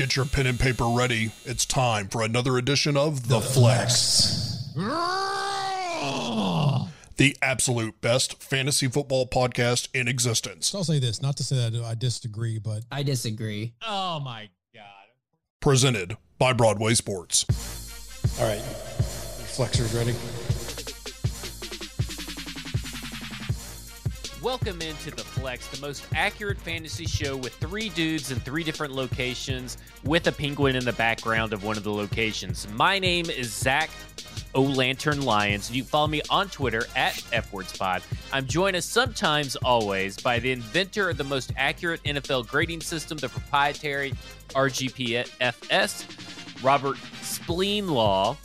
Get your pen and paper ready. It's time for another edition of The, Flex. The absolute best fantasy football podcast in existence. So I'll say this, not to say that I disagree, but I disagree. Oh my god. Presented by Broadway Sports. all right, flexers ready. Welcome into the Flex, the most accurate fantasy show with three dudes in three different locations with a penguin in the background of one of the locations. My name is Zach O Lantern Lyons, and you follow me on Twitter at FWordsPod. I'm joined as sometimes always by the inventor of the most accurate NFL grading system, the proprietary RGPFS, Robert Spleenlaw.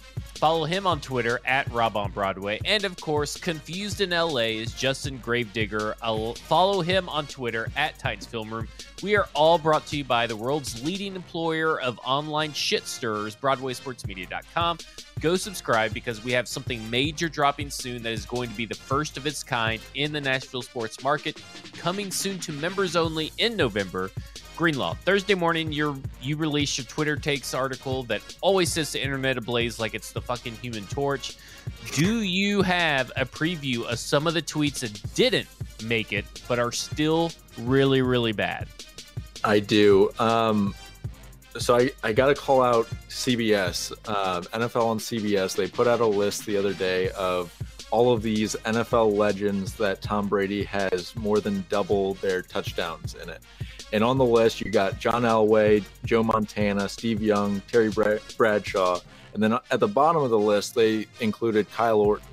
Follow him on Twitter at Rob on Broadway. And of course, Confused in LA is Justin Gravedigger. I'll follow him on Twitter at Titans Film Room. We are all brought to you by the world's leading employer of online shit BroadwaySportsMedia.com. Go subscribe because we have something major dropping soon that is going to be the first of its kind in the Nashville sports market, coming soon to members only in November. Greenlaw. Thursday morning, you you release your Twitter takes article that always sets the internet ablaze like it's the fucking Human Torch. Do you have a preview of some of the tweets that didn't make it but are still really really bad? I do. Um, so I, I got to call out CBS, uh, NFL on CBS. They put out a list the other day of all of these NFL legends that Tom Brady has more than double their touchdowns in it. And on the list, you got John Elway, Joe Montana, Steve Young, Terry Bradshaw. And then at the bottom of the list, they included Kyle Orton.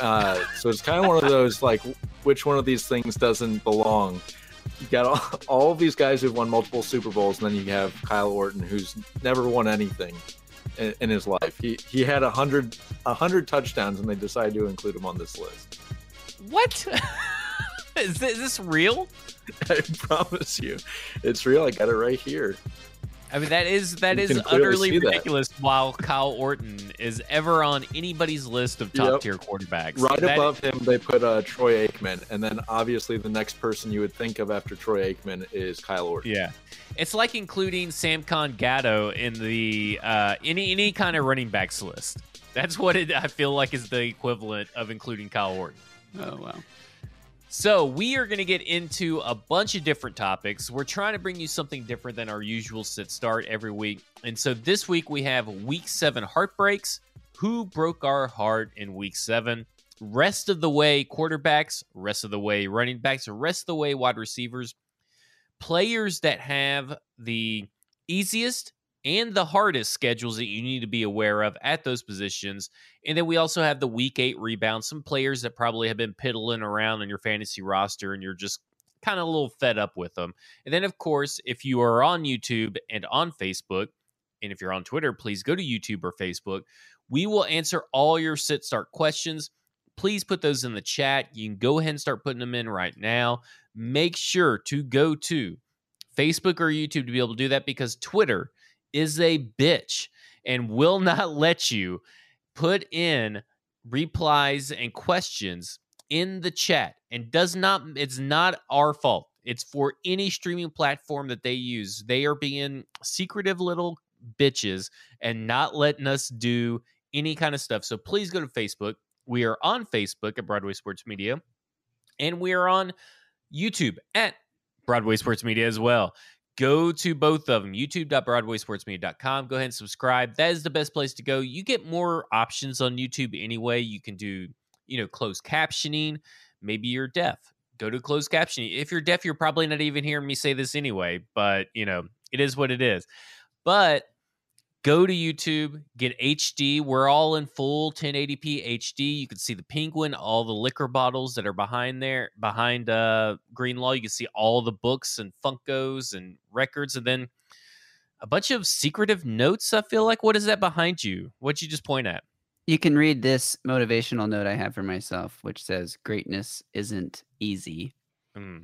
Uh, so it's kind of one of those like, which one of these things doesn't belong? You got all, all of these guys who've won multiple Super Bowls, and then you have Kyle Orton, who's never won anything in, in his life. He he had a hundred a hundred touchdowns, and they decided to include him on this list. What? is, this, is this real? I promise you, it's real. I got it right here. I mean that is that You is utterly see that. ridiculous. While Kyle Orton is ever on anybody's list of top Yep. tier quarterbacks, Right That- above him, they put uh, Troy Aikman, and then obviously the next person you would think of after Troy Aikman is Kyle Orton. Yeah, it's like including Samkon Gado in the uh, any any kind of running backs list. That's what it, I feel like is the equivalent of including Kyle Orton. Oh wow. So we are going to get into a bunch of different topics. We're trying to bring you something different than our usual sit start every week. And so this week we have Week Seven heartbreaks. Who broke our heart in Week Seven? Rest of the way quarterbacks. Rest of the way running backs. Rest of the way wide receivers. Players that have the easiest and the hardest schedules that you need to be aware of at those positions. And then we also have the week eight rebound. Some players that probably have been piddling around on your fantasy roster and you're just kind of a little fed up with them. And then, of course, if you are on YouTube and on Facebook, and if you're on Twitter, please go to YouTube or Facebook. We will answer all your sit start questions. Please put those in the chat. You can go ahead and start putting them in right now. Make sure to go to Facebook or YouTube to be able to do that because Twitter is a bitch and will not let you put in replies and questions in the chat and does not it's not our fault. It's for any streaming platform that they use. They are being secretive little bitches and not letting us do any kind of stuff. So please go to facebook. We are on facebook at broadway sports media and we are on youtube at broadway sports media as well go to both of them youtube.broadwaysportsmedia.com go ahead and subscribe. That is the best place to go. You get more options on youtube anyway. You can do you know closed captioning. Maybe you're deaf. Go to closed captioning. If you're deaf you're probably not even hearing me say this anyway but you know it is what it is. But go to youtube get hd we're all in full 1080p hd you can see the penguin all the liquor bottles that are behind there behind uh greenlaw you can see all the books and funkos and records and then a bunch of secretive notes i feel like. What is that behind you? What'd you just point at? You can read this motivational note I have for myself, which says greatness isn't easy. Hmm.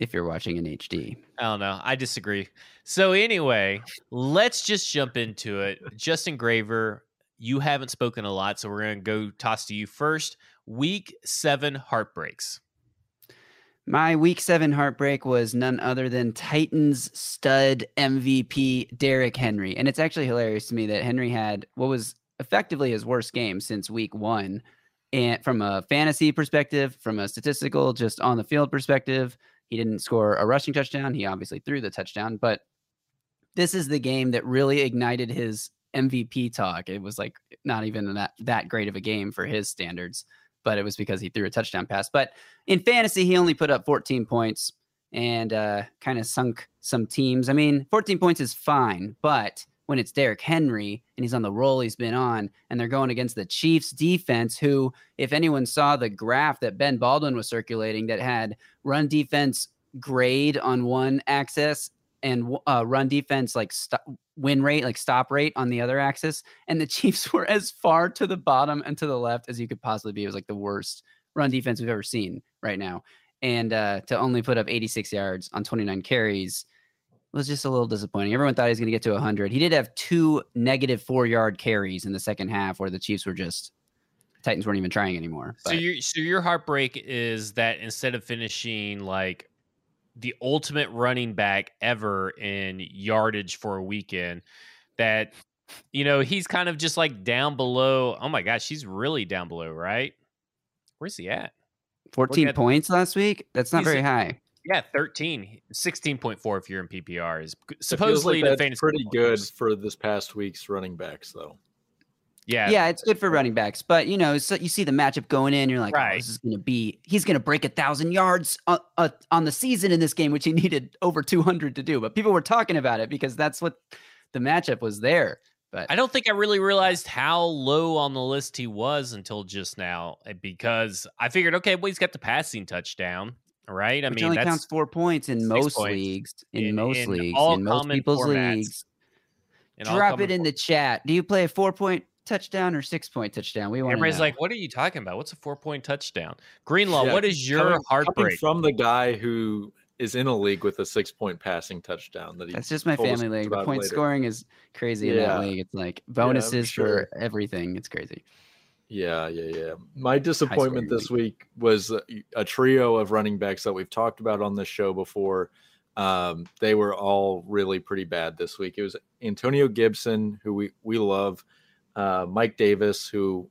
If you're watching in HD. I don't know. I disagree. So anyway, let's just jump into it. Justin Graver, you haven't spoken a lot, so we're gonna go toss to you first. Week seven heartbreaks. My week seven heartbreak was none other than Titans stud MVP Derrick Henry. And it's actually hilarious to me that Henry had what was effectively his worst game since week one. And from a fantasy perspective, from a statistical, just on the field perspective, he didn't score a rushing touchdown. He obviously threw the touchdown, but this is the game that really ignited his MVP talk. It was like not even that that great of a game for his standards but it was because he threw a touchdown pass. But in fantasy, he only put up 14 points and uh, kind of sunk some teams. I mean, 14 points is fine, but when it's Derrick Henry and he's on the roll he's been on, and they're going against the Chiefs defense, who, if anyone saw the graph that Ben Baldwin was circulating that had run defense grade on one axis and uh, run defense like st- win rate, like stop rate on the other axis. And the Chiefs were as far to the bottom and to the left as you could possibly be. It was like the worst run defense we've ever seen right now. And uh, to only put up 86 yards on 29 carries was just a little disappointing. Everyone thought he was going to get to 100. He did have two negative four yard carries in the second half where the Chiefs were just. Titans weren't even trying anymore. But. So your so your heartbreak is that instead of finishing like the ultimate running back ever in yardage for a weekend that you know he's kind of just like down below oh my gosh he's really down below right where's he at 14 at, points last week that's not very high yeah 13 16.4 if you're in ppr is supposedly like that's pretty good for this past week's running backs though yeah, yeah, it's good for running backs, but you know, so you see the matchup going in, you're like, right. oh, this is going to be, he's going to break a thousand yards on, uh, on the season in this game, which he needed over 200 to do. But people were talking about it because that's what the matchup was there. But I don't think I really realized how low on the list he was until just now, eh, because I figured, okay, well, he's got the passing touchdown, right? I which mean, only counts four points in most points. leagues, in, in most in leagues, in most people's formats. leagues. Drop it in the chat. Do you play a four point touchdown or six point touchdown? We want. Everybody's like, "What are you talking about? What's a four point touchdown?" Greenlaw, yeah, what is your coming, heartbreak coming from the guy who is in a league with a six point passing touchdown? That That's just my family league. The point later. scoring is crazy yeah. in that league. It's like bonuses yeah, sure. for everything. It's crazy. Yeah, yeah, yeah. My disappointment this week was a, a, trio of running backs that we've talked about on this show before. Um, they were all really pretty bad this week. It was Antonio Gibson, who we we love uh, Mike Davis, who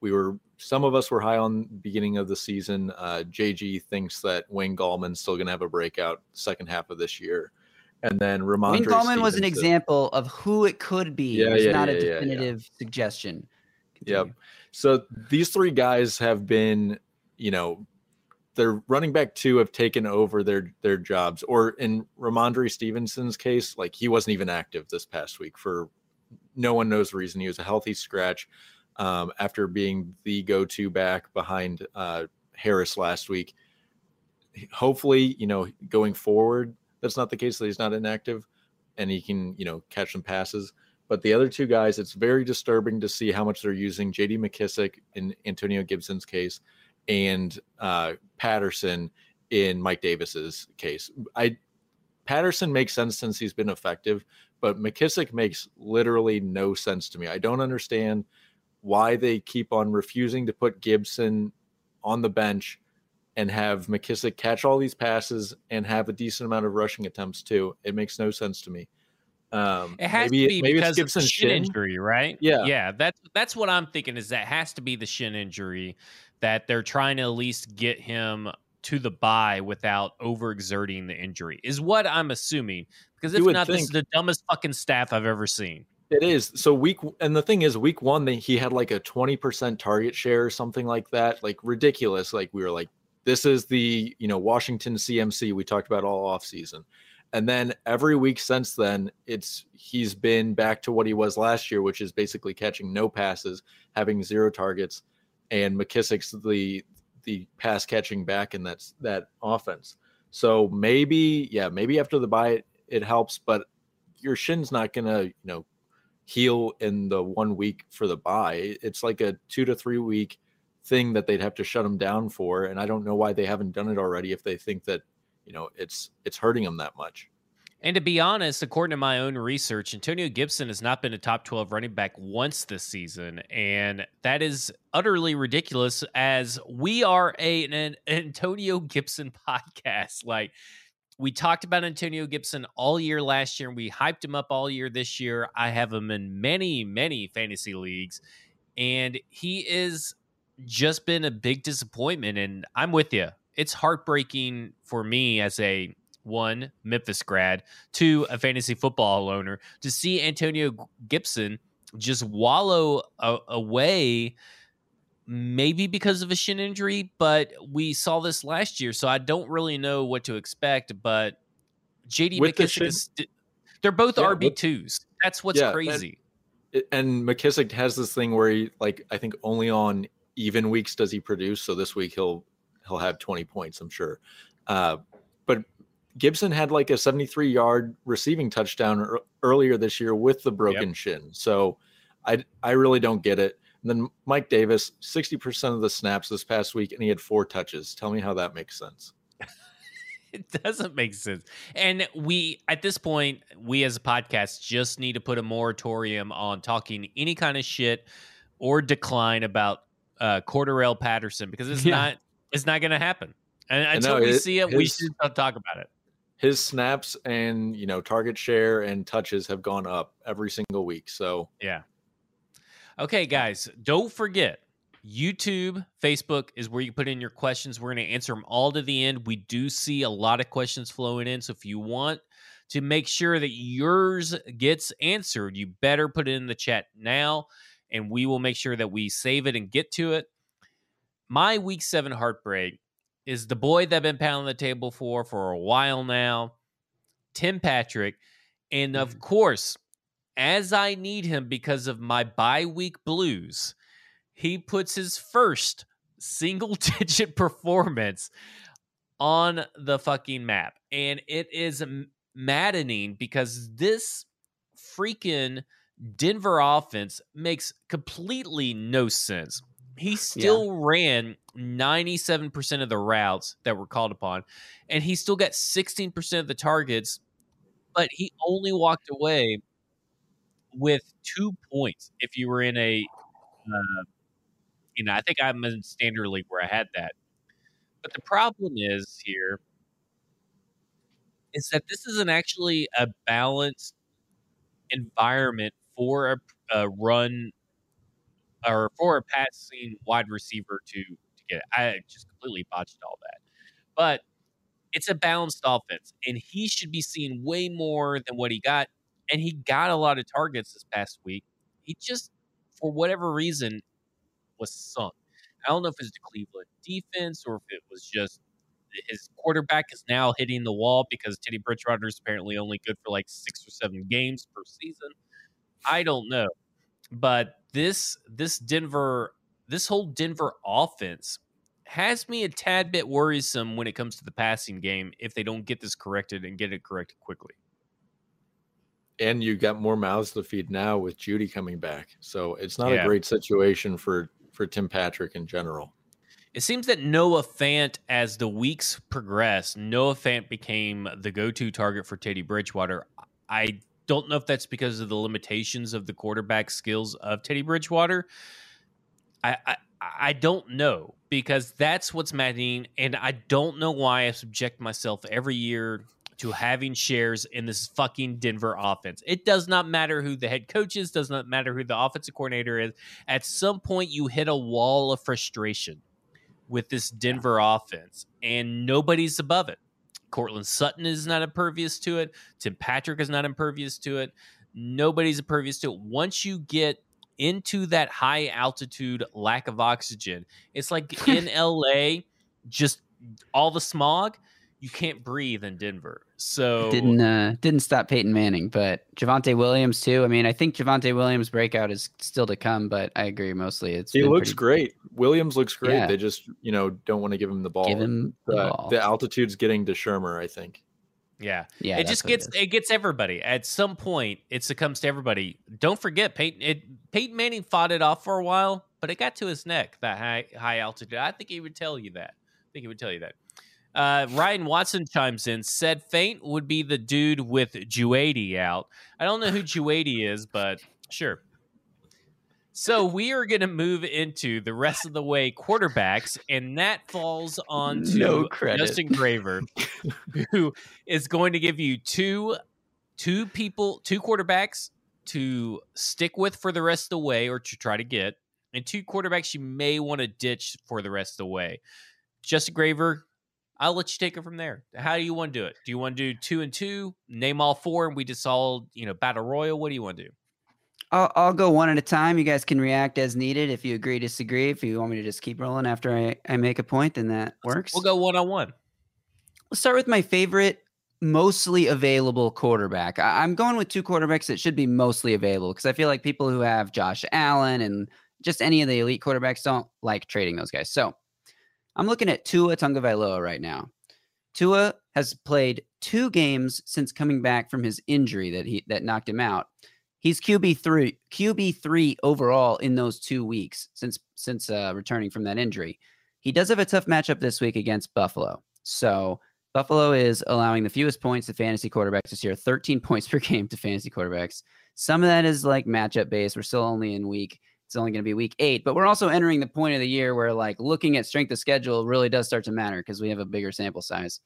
we were some of us were high on beginning of the season. Uh, JG thinks that Wayne Gallman's still going to have a breakout second half of this year. And then Rhamondre Wayne Gallman was an example of who it could be. Yeah, it's yeah, not yeah, a definitive yeah, suggestion. Yep. So these three guys have been, you know, their running back two have taken over their their jobs. Or in Rhamondre Stevenson's case, like he wasn't even active this past week for no one knows the reason. He was a healthy scratch um, after being the go-to back behind uh, Harris last week. Hopefully, you know, going forward, that's not the case. That he's not inactive, and he can, you know, catch some passes. But the other two guys, it's very disturbing to see how much they're using J.D. McKissick in Antonio Gibson's case, and uh, Patterson in Mike Davis's case. I Patterson makes sense since he's been effective, but McKissick makes literally no sense to me. I don't understand why they keep on refusing to put Gibson on the bench and have McKissick catch all these passes and have a decent amount of rushing attempts too. It makes no sense to me. Um, it has maybe, to be maybe because it's Gibson's shin, shin injury, right? Yeah, yeah. That's that's what I'm thinking. Is that has to be the shin injury that they're trying to at least get him to the bye without overexerting the injury is what I'm assuming. Because if not, this is the dumbest fucking staff I've ever seen. It is. So week and the thing is, week one, they, he had like a twenty percent target share or something like that, like ridiculous. Like we were like, this is the you know Washington CMC we talked about all off season, and then every week since then, it's he's been back to what he was last year, which is basically catching no passes, having zero targets, and McKissick's the the pass catching back in that that offense. So maybe, yeah, maybe after the bye it, it helps, but your shin's not gonna, you know, heal in the one week for the bye. It's like a two to three week thing that they'd have to shut him down for, and I don't know why they haven't done it already if they think that you know it's it's hurting them that much. And to be honest, according to my own research, Antonio Gibson has not been a top 12 running back once this season. And that is utterly ridiculous as we are a, an Antonio Gibson podcast. Like, we talked about Antonio Gibson all year last year, and we hyped him up all year this year. I have him in many, many fantasy leagues, and he is just been a big disappointment. And I'm with you. It's heartbreaking for me as a one Memphis grad, two a fantasy football owner to see Antonio Gibson just wallow a- away. Maybe because of a shin injury, but we saw this last year, so I don't really know what to expect. But JD With the McKissick shin- is they're both Yeah, RB twos. That's what's Yeah, crazy. It- and McKissick has this thing where he like I think only on even weeks does he produce. So this week he'll he'll have 20 points, I'm sure. Uh, but Gibson had like a 73 yard receiving touchdown ear- earlier this year with the broken shin. So I I really don't get it. And then Mike Davis, 60% of the snaps this past week, and he had four touches. Tell me how that makes sense. it doesn't make sense. And we, at this point, we as a podcast just need to put a moratorium on talking any kind of shit or decline about uh, Cordarrelle Patterson because it's Yeah. not, it's not going to happen. And until we it- see it, we should not talk about it. His snaps and you know target share and touches have gone up every single week. So Yeah. Okay, guys, don't forget YouTube, Facebook is where you put in your questions. We're going to answer them all to the end. We do see a lot of questions flowing in. So if you want to make sure that yours gets answered, you better put it in the chat now, and we will make sure that we save it and get to it. My week seven heartbreak is the boy that I've been pounding the table for for a while now, Tim Patrick. And of mm-hmm. course, as I need him because of my bye week blues, he puts his first single digit performance on the fucking map. And it is maddening because this freaking Denver offense makes completely no sense. He still ran 97% of the routes that were called upon, and he still got 16% of the targets, but he only walked away with two points if you were in a uh, you know i think i'm in standard league where i had that. But the problem is here is that this isn't actually a balanced environment for a, a run or for a passing wide receiver to, to get it. i just completely botched all that but it's a balanced offense and he should be seeing way more than what he got and he got a lot of targets this past week. He just, for whatever reason, was sunk. I don't know if it's the Cleveland defense or if it was just his quarterback is now hitting the wall because Teddy Bridgewater is apparently only good for like six or seven games per season. I don't know, but this this Denver this whole Denver offense has me a tad bit worrisome when it comes to the passing game if they don't get this corrected and get it corrected quickly. and you got more mouths to feed now with Jeudy coming back. So it's not Yeah. a great situation for for Tim Patrick in general. It seems that Noah Fant, as the weeks progressed, Noah Fant became the go-to target for Teddy Bridgewater. I don't know if that's because of the limitations of the quarterback skills of Teddy Bridgewater. I I, I don't know because that's what's maddening, and I don't know why I subject myself every year to having shares in this fucking Denver offense. It does not matter who the head coach is, does not matter who the offensive coordinator is. At some point, you hit a wall of frustration with this Denver offense, and nobody's above it. Courtland Sutton is not impervious to it. Tim Patrick is not impervious to it. Nobody's impervious to it. Once you get into that high altitude lack of oxygen, it's like in LA, just all the smog. You can't breathe in Denver. So Didn't uh, didn't stop Peyton Manning, but Javonte Williams too. I mean, I think Javonte Williams' breakout is still to come, but I agree mostly. It's He looks pretty- great. Williams looks great. Yeah. They just, you know, don't want to give him the ball. Give him the the, ball. the altitude's getting to Shurmur, I think. yeah, yeah, it just gets is. it, gets everybody at some point. It succumbs to everybody. Don't forget Peyton. It, Peyton Manning fought it off for a while, but it got to his neck that high high altitude. I think he would tell you that. I think he would tell you that. Uh, Ryan Watson chimes in, said Fant would be the dude with Jeudy out. I don't know who Juady is, but sure. So we are going to move into the rest of the way quarterbacks, and that falls on to No. Justin Graver, who is going to give you two two people, two quarterbacks to stick with for the rest of the way, or to try to get, and two quarterbacks you may want to ditch for the rest of the way. Justin Graver, I'll let you take it from there. How do you want to do it? Do you want to do two and two, name all four, and we just all you know battle royal? What do you want to do? I'll, I'll go one at a time. You guys can react as needed. If you agree, disagree. If you want me to just keep rolling after I, I make a point, then that works. We'll go one on one. Let's start with my favorite, mostly available quarterback. I, I'm going with two quarterbacks that should be mostly available because I feel like people who have Josh Allen and just any of the elite quarterbacks don't like trading those guys. So I'm looking at Tua Tagovailoa right now. Tua has played two games since coming back from his injury that he that knocked him out. He's QB three QB three overall in those two weeks since since uh, returning from that injury. He does have a tough matchup this week against Buffalo. So Buffalo is allowing the fewest points to fantasy quarterbacks this year, 13 points per game to fantasy quarterbacks. Some of that is like matchup based. We're still only in week. It's only going to be week eight, but we're also entering the point of the year where like looking at strength of schedule really does start to matter because we have a bigger sample size.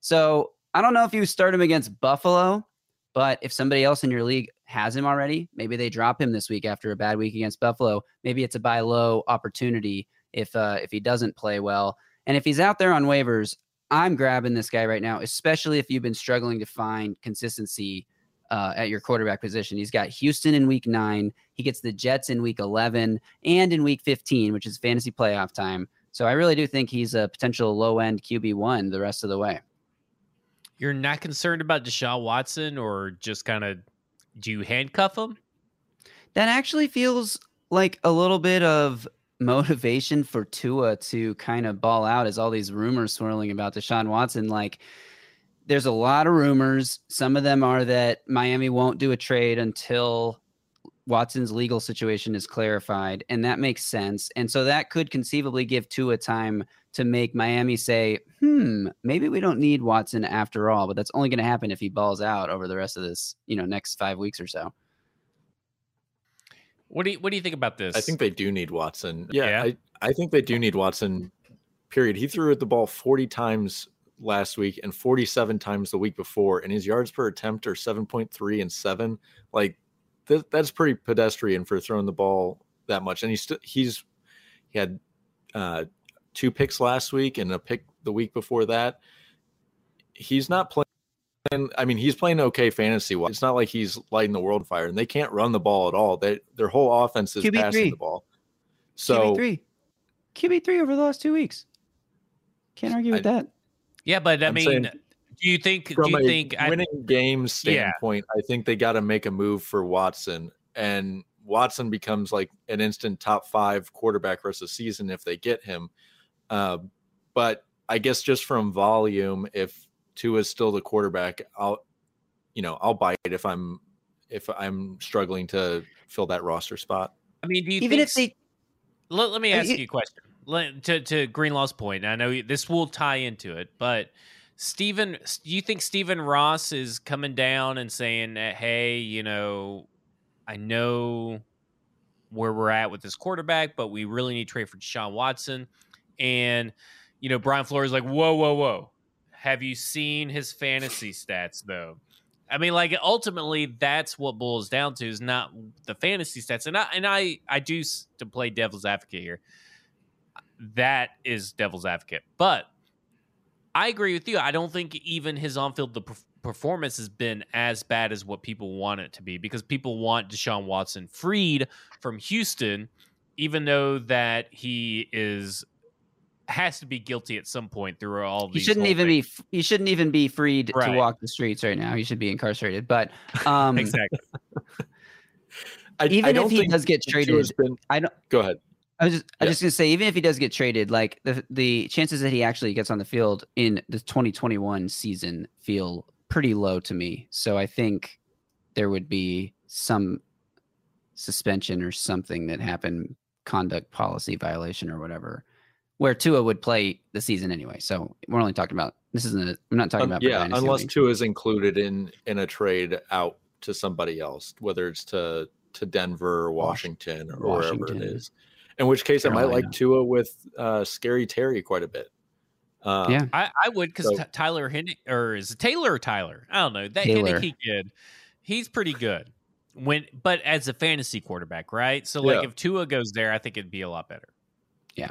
So I don't know if you start him against Buffalo, but if somebody else in your league has him already, maybe they drop him this week after a bad week against Buffalo. Maybe it's a buy low opportunity if uh, if he doesn't play well. And if he's out there on waivers, I'm grabbing this guy right now, especially if you've been struggling to find consistency uh, at your quarterback position. He's got Houston in week nine. He gets the Jets in week 11 and in week 15, which is fantasy playoff time. So I really do think he's a potential low end QB1 the rest of the way. You're not concerned about Deshaun Watson, or just kind of do you handcuff him? That actually feels like a little bit of motivation for Tua to kind of ball out as all these rumors swirling about Deshaun Watson. Like, there's a lot of rumors. Some of them are that Miami won't do a trade until Watson's legal situation is clarified, and that makes sense. And so that could conceivably give Tua time to make Miami say, "Hmm, maybe we don't need Watson after all." But that's only going to happen if he balls out over the rest of this, you know, next five weeks or so. What do you What do you think about this? I think they do need Watson. Yeah, Yeah? I, I think they do need Watson. Period. He threw at the ball 40 times last week and 47 times the week before, and his yards per attempt are 7.3 and seven. Like th- that's pretty pedestrian for throwing the ball that much. And he's still he's he had uh, two picks last week and a pick the week before that. He's not playing. And I mean, he's playing okay fantasy. wise. It's not like he's lighting the world fire, and they can't run the ball at all. They, their whole offense is QB3. passing the ball. So QB three, QB three over the last two weeks. Can't argue with that. Yeah, but I I'm mean, saying do you think? Do you a think? I, winning game Yeah. standpoint, I think they got to make a move for Watson, and Watson becomes like an instant top five quarterback rest of the season if they get him. Uh, but I guess just from volume, if Tua is still the quarterback, I'll, you know, I'll bite if I'm if I'm struggling to fill that roster spot. I mean, do you Even think? if they, let, let me Uh, ask it- you a question. To to Greenlaw's point, I know this will tie into it, but Stephen, do you think Stephen Ross is coming down and saying, "Hey, you know, I know where we're at with this quarterback, but we really need to trade for Deshaun Watson," and you know, Brian Flores like, "Whoa, whoa, whoa! Have you seen his fantasy stats though?" I mean, like ultimately, that's what boils down to is not the fantasy stats, and I and I I do to play devil's advocate here. That is devil's advocate, but I agree with you. I don't think even his on-field the performance has been as bad as what people want it to be because people want Deshaun Watson freed from Houston, even though that he is has to be guilty at some point through all he these. shouldn't even things. be. He shouldn't even be freed to walk the streets right now. He should be incarcerated. But um, exactly. I, Even I if don't he does get traded, been- I don't. go ahead. I was just, I Yeah. was just gonna say, even if he does get traded, like the the chances that he actually gets on the field in the 2021 season feel pretty low to me. So I think there would be some suspension or something that happened, conduct policy violation or whatever, where Tua would play the season anyway. So we're only talking about this isn't. A, I'm not talking Um, about yeah, unless Tua is included in in a trade out to somebody else, whether it's to to Denver or Washington or wherever it Washington. is. In which case, I might like Tua with uh, Scary Terry quite a bit. Um, Yeah. I, I would because So- Tyler Hen- or is it Taylor or Tyler? I don't know. That Taylor. Heinicke kid, he's pretty good. When but as a fantasy quarterback, right? So like Yeah. if Tua goes there, I think it'd be a lot better. Yeah.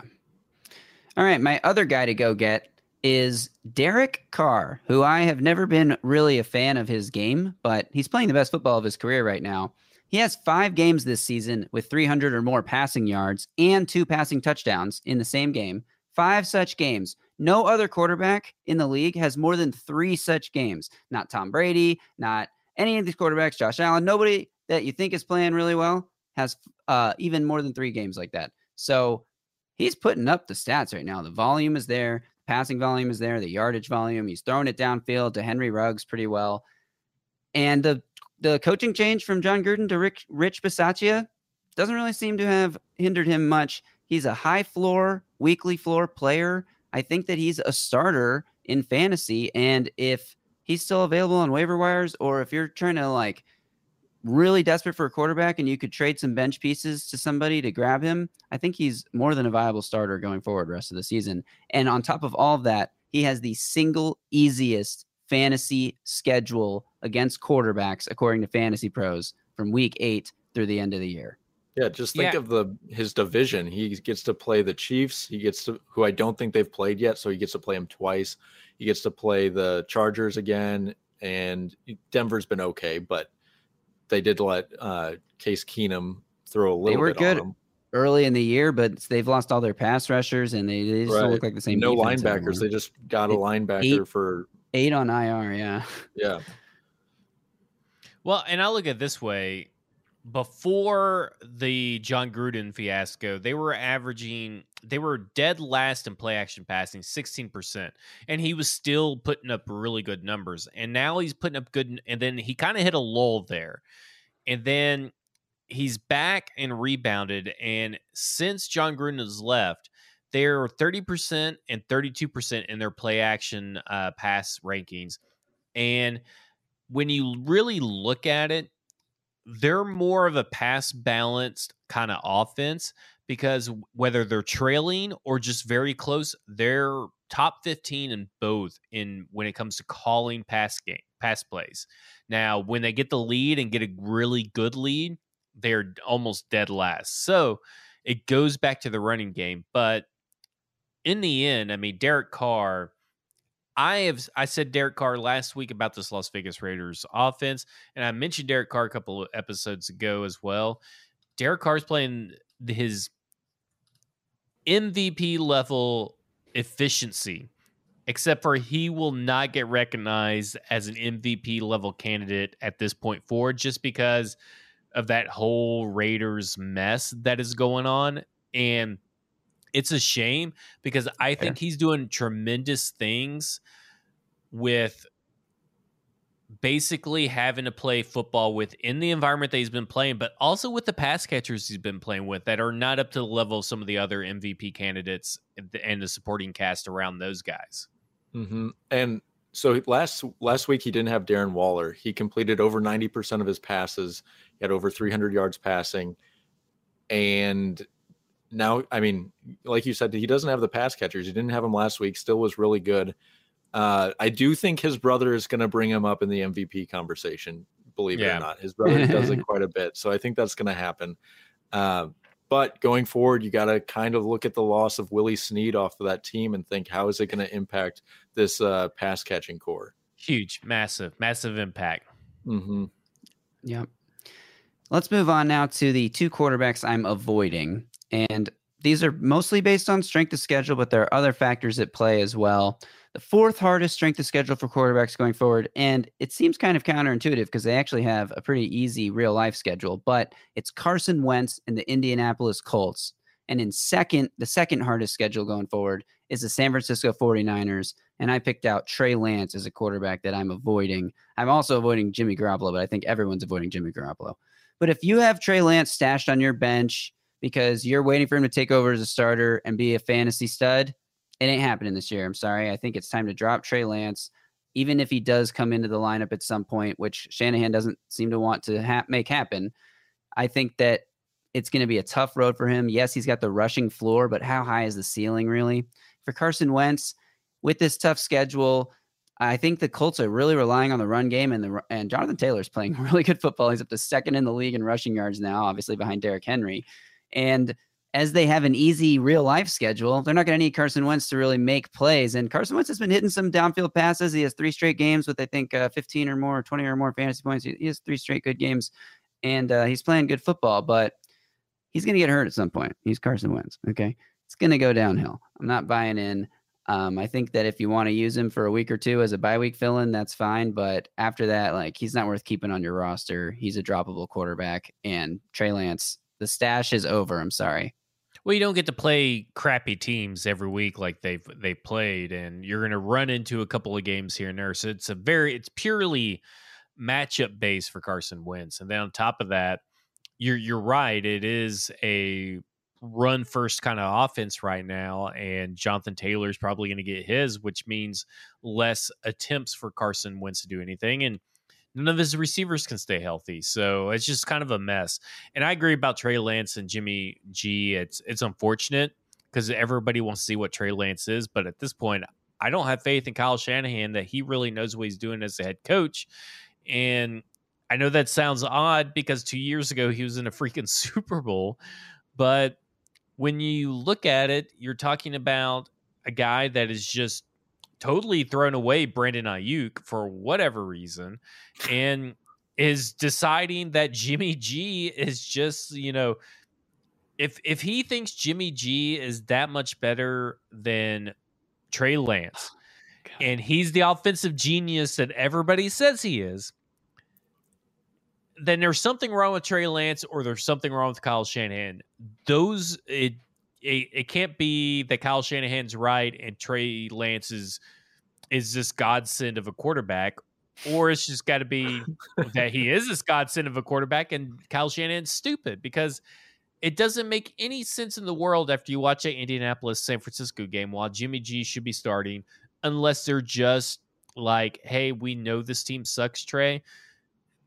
All right, my other guy to go get is Derek Carr, who I have never been really a fan of his game, but he's playing the best football of his career right now. He has five games this season with 300 or more passing yards and two passing touchdowns in the same game. Five such games. No other quarterback in the league has more than three such games. Not Tom Brady, not any of these quarterbacks, Josh Allen, nobody that you think is playing really well has uh, even more than three games like that. So he's putting up the stats right now. The volume is there, passing volume is there, the yardage volume. He's throwing it downfield to Henry Ruggs pretty well. And the the coaching change from Jon Gruden to Rick, Rich Bisaccia doesn't really seem to have hindered him much. He's a high floor, weekly floor player. I think that he's a starter in fantasy. And if he's still available on waiver wires, or if you're trying to like really desperate for a quarterback and you could trade some bench pieces to somebody to grab him, I think he's more than a viable starter going forward rest of the season. And on top of all of that, he has the single easiest fantasy schedule against quarterbacks according to Fantasy Pros from week 8 through the end of the year. Yeah, just think Yeah. of the his division. He gets to play the Chiefs. He gets to who I don't think they've played yet, so he gets to play them twice. He gets to play the Chargers again, and Denver's been okay, but they did let uh, Case Keenum throw a little They were bit good. on. Early in the year, but they've lost all their pass rushers and they, they just don't Right. look like the same. No linebackers. anymore. They just got a linebacker eight- for Eight on IR, yeah. yeah. Well, and I look at it this way. Before the Jon Gruden fiasco, they were averaging, they were dead last in play action passing, 16%. And he was still putting up really good numbers. And now he's putting up good, and then he kind of hit a lull there. And then he's back and rebounded. And since Jon Gruden has left, they're 30% and 32% in their play action uh, pass rankings. And when you really look at it, they're more of a pass balanced kind of offense because whether they're trailing or just very close, they're top 15 in both in when it comes to calling pass game pass plays. Now, when they get the lead and get a really good lead, they're almost dead last. So it goes back to the running game. But in the end, I mean, Derek Carr, I have I said Derek Carr last week about this Las Vegas Raiders offense, and I mentioned Derek Carr a couple of episodes ago as well. Derek Carr's playing his MVP level efficiency, except for he will not get recognized as an MVP level candidate at this point forward, just because of that whole Raiders mess that is going on. And it's a shame because I think he's doing tremendous things with basically having to play football within the environment that he's been playing, but also with the pass catchers he's been playing with that are not up to the level of some of the other MVP candidates and the supporting cast around those guys. hmm And so last last week he didn't have Darren Waller. He completed over ninety percent of his passes. He had over three hundred yards passing, and now I mean, like you said, he doesn't have the pass catchers. He didn't have them last week. Still was really good. Uh, I do think his brother is going to bring him up in the MVP conversation. Believe it or not, his brother does it quite a bit. So I think that's going to happen. Uh, but going forward, you got to kind of look at the loss of Willie Snead off of that team and think how is it going to impact this uh, pass catching core. Huge, massive, massive impact. Mm-hmm. Yep. Let's move on now to the two quarterbacks I'm avoiding. And these are mostly based on strength of schedule, but there are other factors at play as well. The fourth hardest strength of schedule for quarterbacks going forward. And it seems kind of counterintuitive because they actually have a pretty easy real life schedule, but it's Carson Wentz and the Indianapolis Colts. And in second, the second hardest schedule going forward is the San Francisco 49ers. And I picked out Trey Lance as a quarterback that I'm avoiding. I'm also avoiding Jimmy Garoppolo, but I think everyone's avoiding Jimmy Garoppolo. But if you have Trey Lance stashed on your bench, because you're waiting for him to take over as a starter and be a fantasy stud. It ain't happening this year. I'm sorry. I think it's time to drop Trey Lance, even if he does come into the lineup at some point, which Shanahan doesn't seem to want to ha- make happen. I think that it's going to be a tough road for him. Yes, he's got the rushing floor, but how high is the ceiling really? For Carson Wentz, with this tough schedule, I think the Colts are really relying on the run game, and the and Jonathan Taylor's playing really good football. He's up to second in the league in rushing yards now, obviously behind Derrick Henry. And as they have an easy real life schedule, they're not going to need Carson Wentz to really make plays. And Carson Wentz has been hitting some downfield passes. He has three straight games with I think uh, 15 or more, 20 or more fantasy points. He, has three straight good games, and uh, he's playing good football. But he's going to get hurt at some point. He's Carson Wentz. Okay, it's going to go downhill. I'm not buying in. Um, I think that if you want to use him for a week or two as a bye week fill in, that's fine. But after that, like he's not worth keeping on your roster. He's a droppable quarterback. And Trey Lance, the stash is over. I'm sorry. Well, you don't get to play crappy teams every week like they've they played, and you're going to run into a couple of games here and there. So it's a very it's purely matchup based for Carson Wentz, and then on top of that, you're you're right. It is a run first kind of offense right now, and Jonathan Taylor is probably going to get his, which means less attempts for Carson Wentz to do anything, and none of his receivers can stay healthy. So it's just kind of a mess. And I agree about Trey Lance and Jimmy G. It's it's unfortunate because everybody wants to see what Trey Lance is, but at this point, I don't have faith in Kyle Shanahan that he really knows what he's doing as a head coach. And I know that sounds odd because two years ago he was in a freaking Super Bowl, but when you look at it, you're talking about a guy that is just totally thrown away Brandon Aiyuk for whatever reason and is deciding that Jimmy G is just, you know, if if he thinks Jimmy G is that much better than Trey Lance oh and he's the offensive genius that everybody says he is, then there's something wrong with Trey Lance or there's something wrong with Kyle Shanahan. Those it it, it can't be that Kyle Shanahan's right and Trey Lance is is this godsend of a quarterback, or it's just got to be that he is this godsend of a quarterback and Kyle Shanahan's stupid because it doesn't make any sense in the world after you watch a Indianapolis San Francisco game while Jimmy G should be starting unless they're just like, hey, we know this team sucks, Trey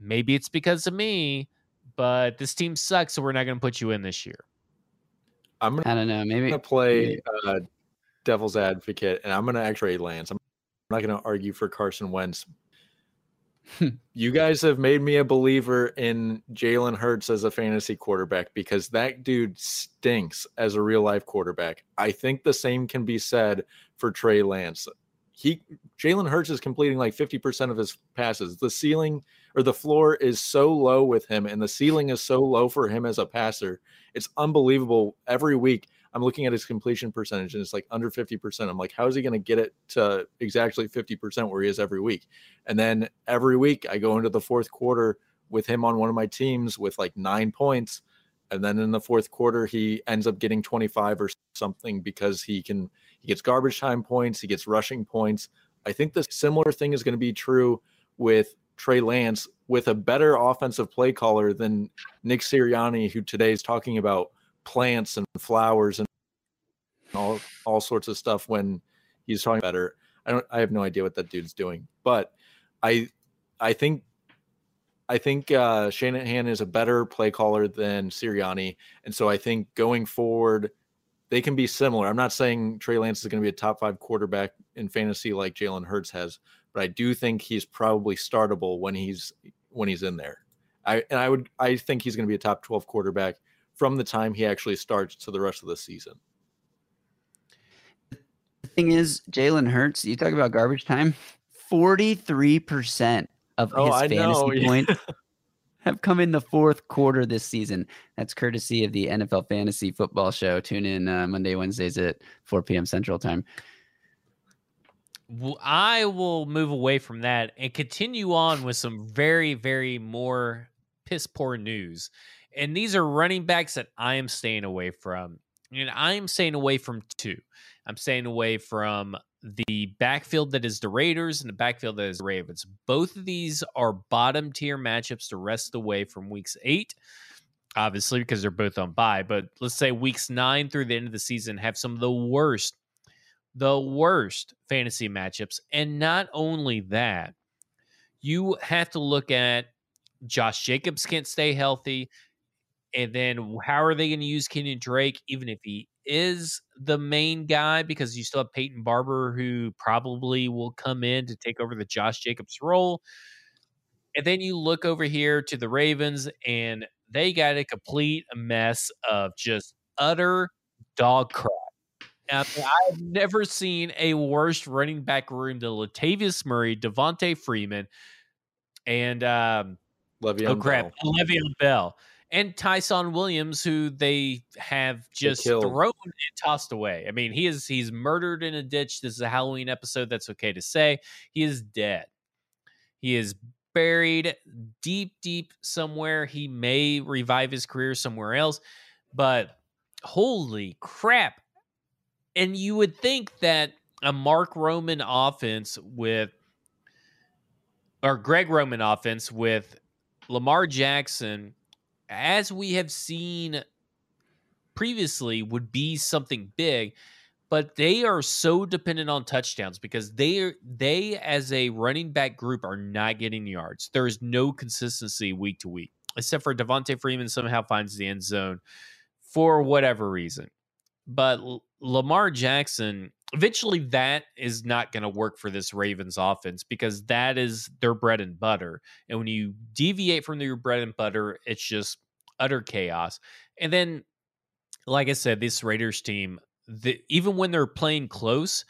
maybe it's because of me, but this team sucks, so we're not going to put you in this year. I'm gonna, I don't know. Maybe I'm gonna play uh, devil's advocate, and I'm gonna actually Lance. I'm not gonna argue for Carson Wentz. you guys have made me a believer in Jalen Hurts as a fantasy quarterback because that dude stinks as a real life quarterback. I think the same can be said for Trey Lance. He Jalen Hurts is completing like 50% of his passes. The ceiling or the floor is so low with him and the ceiling is so low for him as a passer. It's unbelievable. Every week I'm looking at his completion percentage and it's like under 50%. I'm like, how is he going to get it to exactly 50% where he is every week? And then every week I go into the fourth quarter with him on one of my teams with like nine points. And then in the fourth quarter, he ends up getting 25 or something because he can, he gets garbage time points, he gets rushing points. I think the similar thing is going to be true with Trey Lance with a better offensive play caller than Nick Sirianni, who today is talking about plants and flowers and all all sorts of stuff when he's talking better. I don't I have no idea what that dude's doing. But I I think I think uh Shanahan is a better play caller than Sirianni. And so I think going forward they can be similar. I'm not saying Trey Lance is going to be a top five quarterback in fantasy like Jalen Hurts has, but I do think he's probably startable when he's when he's in there. I and I would I think he's going to be a top 12 quarterback from the time he actually starts to the rest of the season. The thing is, Jalen Hurts, you talk about garbage time, 43% of Oh, his I fantasy know. points have come in the fourth quarter this season. That's courtesy of the NFL Fantasy Football Show. Tune in uh, Monday, Wednesdays at 4 p.m. Central Time. I will move away from that and continue on with some very, very more piss poor news. And these are running backs that I am staying away from. And I am staying away from two. I'm staying away from the backfield that is the Raiders and the backfield that is the Ravens. Both of these are bottom tier matchups to rest away from weeks eight. obviously, because they're both on bye. But let's say weeks nine through the end of the season have some of the worst, the worst fantasy matchups. And not only that, you have to look at Josh Jacobs can't stay healthy. And then how are they going to use Kenyan Drake, even if he is the main guy? Because you still have Peyton Barber, who probably will come in to take over the Josh Jacobs role. And then you look over here to the Ravens, and they got a complete mess of just utter dog crap. I've never seen a worse running back room than Latavius Murray, Devonta Freeman, and um, Le'Veon oh crap, Bell. Le'Veon Bell and Ty'Son Williams, who they have just killed. thrown and tossed away. I mean, he is he's murdered in a ditch. This is a Halloween episode. That's okay to say. He is dead. He is buried deep, deep somewhere. He may revive his career somewhere else, but holy crap! And you would think that a Mark Roman offense with or Greg Roman offense with Lamar Jackson, as we have seen previously, would be something big. But they are so dependent on touchdowns because they are they as a running back group are not getting yards. There is no consistency week to week, except for Devonta Freeman somehow finds the end zone for whatever reason. But Lamar Jackson, eventually that is not going to work for this Ravens offense because that is their bread and butter. And when you deviate from your bread and butter, it's just utter chaos. And then, like I said, this Raiders team, the, even when they're playing close,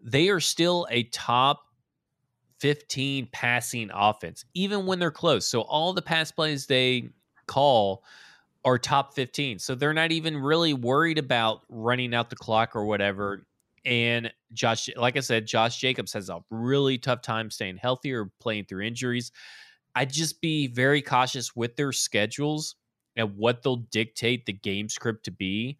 they are still a top 15 passing offense, even when they're close. So all the pass plays they call are top 15. So they're not even really worried about running out the clock or whatever. And Josh, like I said, Josh Jacobs has a really tough time staying healthy or playing through injuries. I'd just be very cautious with their schedules and what they'll dictate the game script to be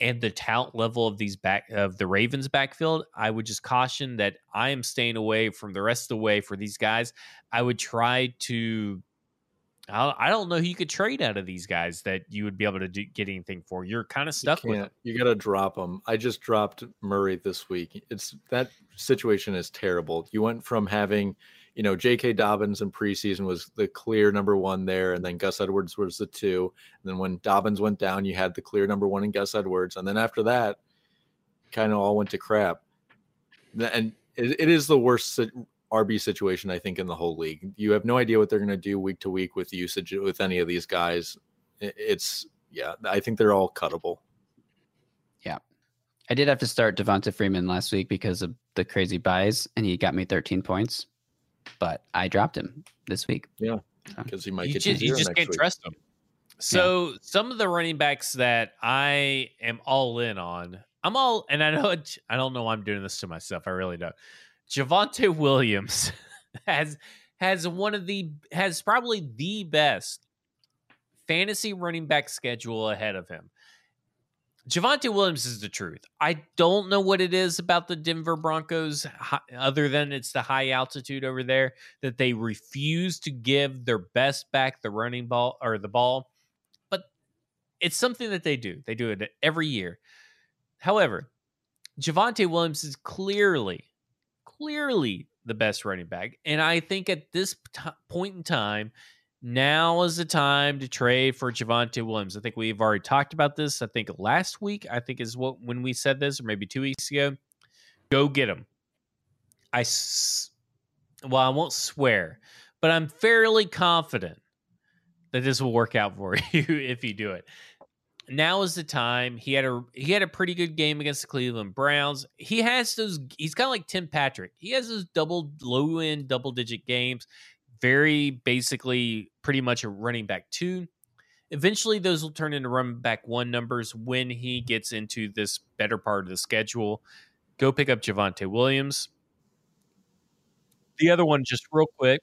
and the talent level of these back of the Ravens backfield. I would just caution that I am staying away from the rest of the way for these guys. I would try to I I don't know who you could trade out of these guys that you would be able to do, get anything for. You're kind of stuck you with can't. You got to drop them. I just dropped Murray this week. It's that situation is terrible. You went from having, you know, J.K. Dobbins in preseason was the clear number one there, and then Gus Edwards was the two. And then when Dobbins went down, you had the clear number one in Gus Edwards, and then after that, kind of all went to crap. And it, it is the worst RB situation I think in the whole league. You have no idea what they're going to do week to week with usage with any of these guys. It's yeah, I think they're all cuttable. Yeah. I did have to start Devonta Freeman last week because of the crazy byes, and he got me 13 points. But I dropped him this week. Yeah. Because he might you get just, you just can't week. trust him. So some of the running backs that I am all in on, I'm all, and I know I don't know why I'm doing this to myself. I really don't. Javonte Williams has has one of the has probably the best fantasy running back schedule ahead of him. Javonte Williams is the truth. I don't know what it is about the Denver Broncos, other than it's the high altitude over there that they refuse to give their best back the running ball or the ball. But it's something that they do. They do it every year. However, Javonte Williams is clearly, clearly the best running back. And I think at this t- point in time, now is the time to trade for Javonte Williams. I think we've already talked about this. I think last week, I think is what when we said this, or maybe two weeks ago. Go get him. I, s- well, I won't swear, but I'm fairly confident that this will work out for you if you do it. Now is the time. He had a he had a pretty good game against the Cleveland Browns. He has those. He's kind of like Tim Patrick. He has those double low end double digit games. Very basically, pretty much a running back two. Eventually, those will turn into running back one numbers when he gets into this better part of the schedule. Go pick up Javonte Williams. The other one, just real quick,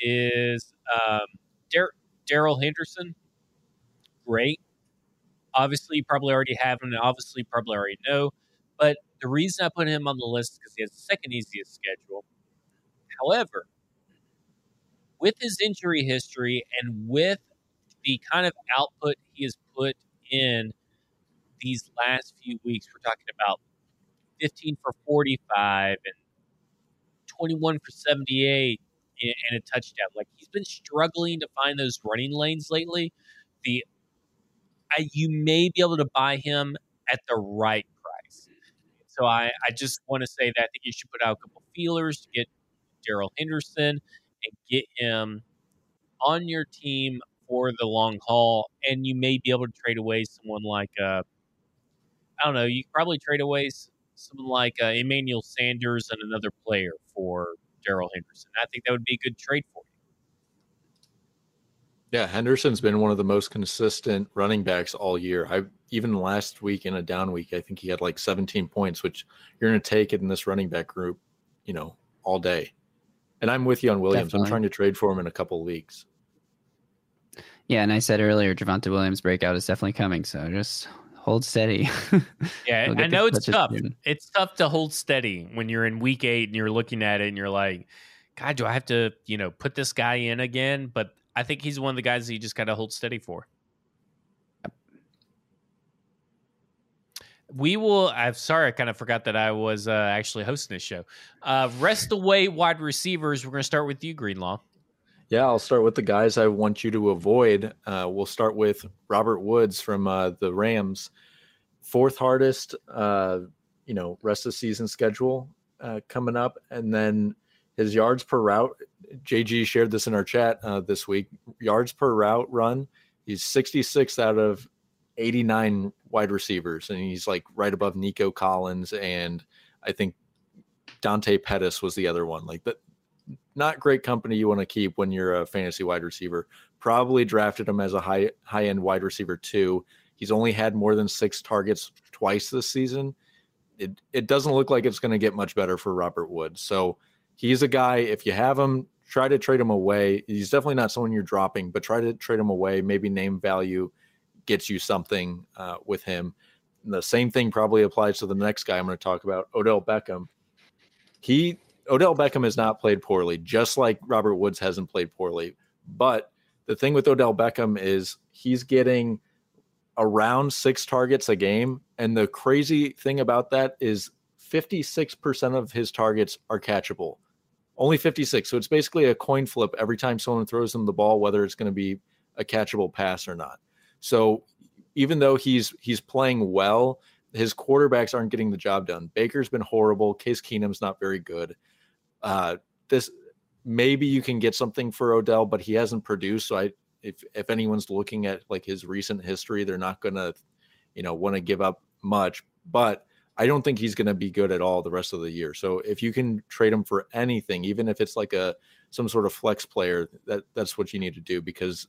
is um, Darrell Henderson. Great. Obviously, you probably already have him. and Obviously, probably already know. But the reason I put him on the list is because he has the second easiest schedule. However, with his injury history and with the kind of output he has put in these last few weeks, we're talking about 15 for 45 and 21 for 78 and a touchdown. Like he's been struggling to find those running lanes lately. The I, you may be able to buy him at the right price. So I, I just want to say that I think you should put out a couple feelers to get Darrell Henderson and get him on your team for the long haul. And you may be able to trade away someone like, uh, I don't know, you probably trade away someone like uh, Emmanuel Sanders and another player for Darrell Henderson. I think that would be a good trade for you. Yeah, Henderson's been one of the most consistent running backs all year. I even last week in a down week, I think he had like 17 points, which you're going to take it in this running back group, you know, all day. And I'm with you on Williams. Definitely. I'm trying to trade for him in a couple leagues. Yeah, and I said earlier, Javonte Williams breakout is definitely coming. So just hold steady. yeah, I know it's tough. Soon. It's tough to hold steady when you're in week eight and you're looking at it and you're like, God, do I have to, you know, put this guy in again? But I think he's one of the guys that you just got to hold steady for. We will. I'm sorry, I kind of forgot that I was uh, actually hosting this show. Uh, rest away wide receivers. We're going to start with you, Greenlaw. Yeah, I'll start with the guys I want you to avoid. Uh, we'll start with Robert Woods from uh, the Rams, fourth hardest, uh, you know, rest of season schedule uh, coming up, and then his yards per route. JG shared this in our chat uh, this week. Yards per route run, he's 66 out of 89 wide receivers, and he's like right above Nico Collins and I think Dante Pettis was the other one. Like that not great company you want to keep when you're a fantasy wide receiver. Probably drafted him as a high high end wide receiver too. He's only had more than six targets twice this season. It it doesn't look like it's going to get much better for Robert Woods. So he's a guy. If you have him, try to trade him away. He's definitely not someone you're dropping, but try to trade him away. Maybe name value gets you something uh, with him. And the same thing probably applies to the next guy I'm going to talk about, Odell Beckham. He Odell Beckham has not played poorly, just like Robert Woods hasn't played poorly. But the thing with Odell Beckham is he's getting around six targets a game. And the crazy thing about that is 56% of his targets are catchable. Only 56. So it's basically a coin flip every time someone throws him the ball, whether it's going to be a catchable pass or not. So even though he's he's playing well, his quarterbacks aren't getting the job done. Baker's been horrible. Case Keenum's not very good. Uh, this maybe you can get something for Odell, but he hasn't produced. So I, if if anyone's looking at like his recent history, they're not gonna, you know, want to give up much. But I don't think he's gonna be good at all the rest of the year. So if you can trade him for anything, even if it's like a some sort of flex player, that that's what you need to do because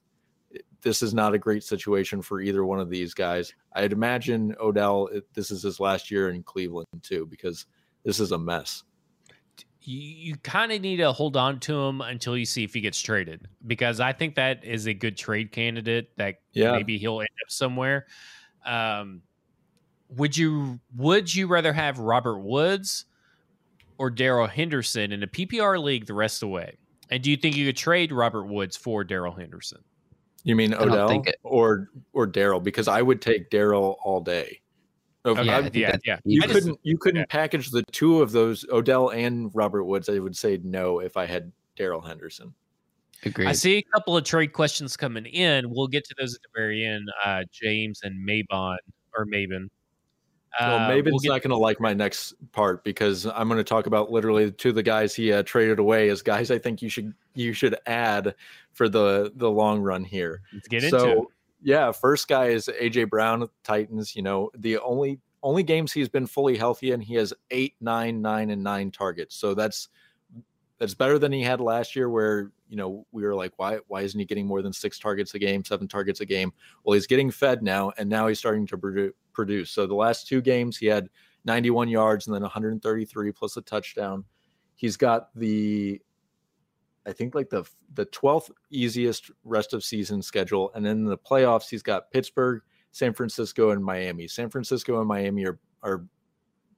this is not a great situation for either one of these guys. I'd imagine Odell, this is his last year in Cleveland too, because this is a mess you, you kind of need to hold on to him until you see if he gets traded because I think that is a good trade candidate that yeah. maybe he'll end up somewhere. Um, would you would you rather have Robert Woods or Darrell Henderson in a PPR league the rest of the way? And do you think you could trade Robert Woods for Darrell Henderson? You mean Odell it, or or Darrell? Because I would take Darrell all day. Okay, yeah, yeah, yeah. You couldn't you couldn't yeah. package the two of those Odell and Robert Woods. I would say no if I had Darrell Henderson. Agreed. I see a couple of trade questions coming in. We'll get to those at the very end. Uh, James and Mabon or Maven. Uh, well, Maven's we'll not going to like my next part because I'm going to talk about literally two of the guys he uh, traded away as guys I think you should you should add for the the long run here. Let's get into so, it yeah, first guy is AJ Brown Titans. You know, the only only games he's been fully healthy in, he has eight, nine, nine, and nine targets. So that's that's better than he had last year, where you know we were like, why why isn't he getting more than six targets a game, seven targets a game? Well, he's getting fed now, and now he's starting to produce. So the last two games, he had 91 yards and then 133 plus a touchdown. He's got the I think like the the 12th easiest rest of season schedule. And then in the playoffs, he's got Pittsburgh, San Francisco, and Miami. San Francisco and Miami are are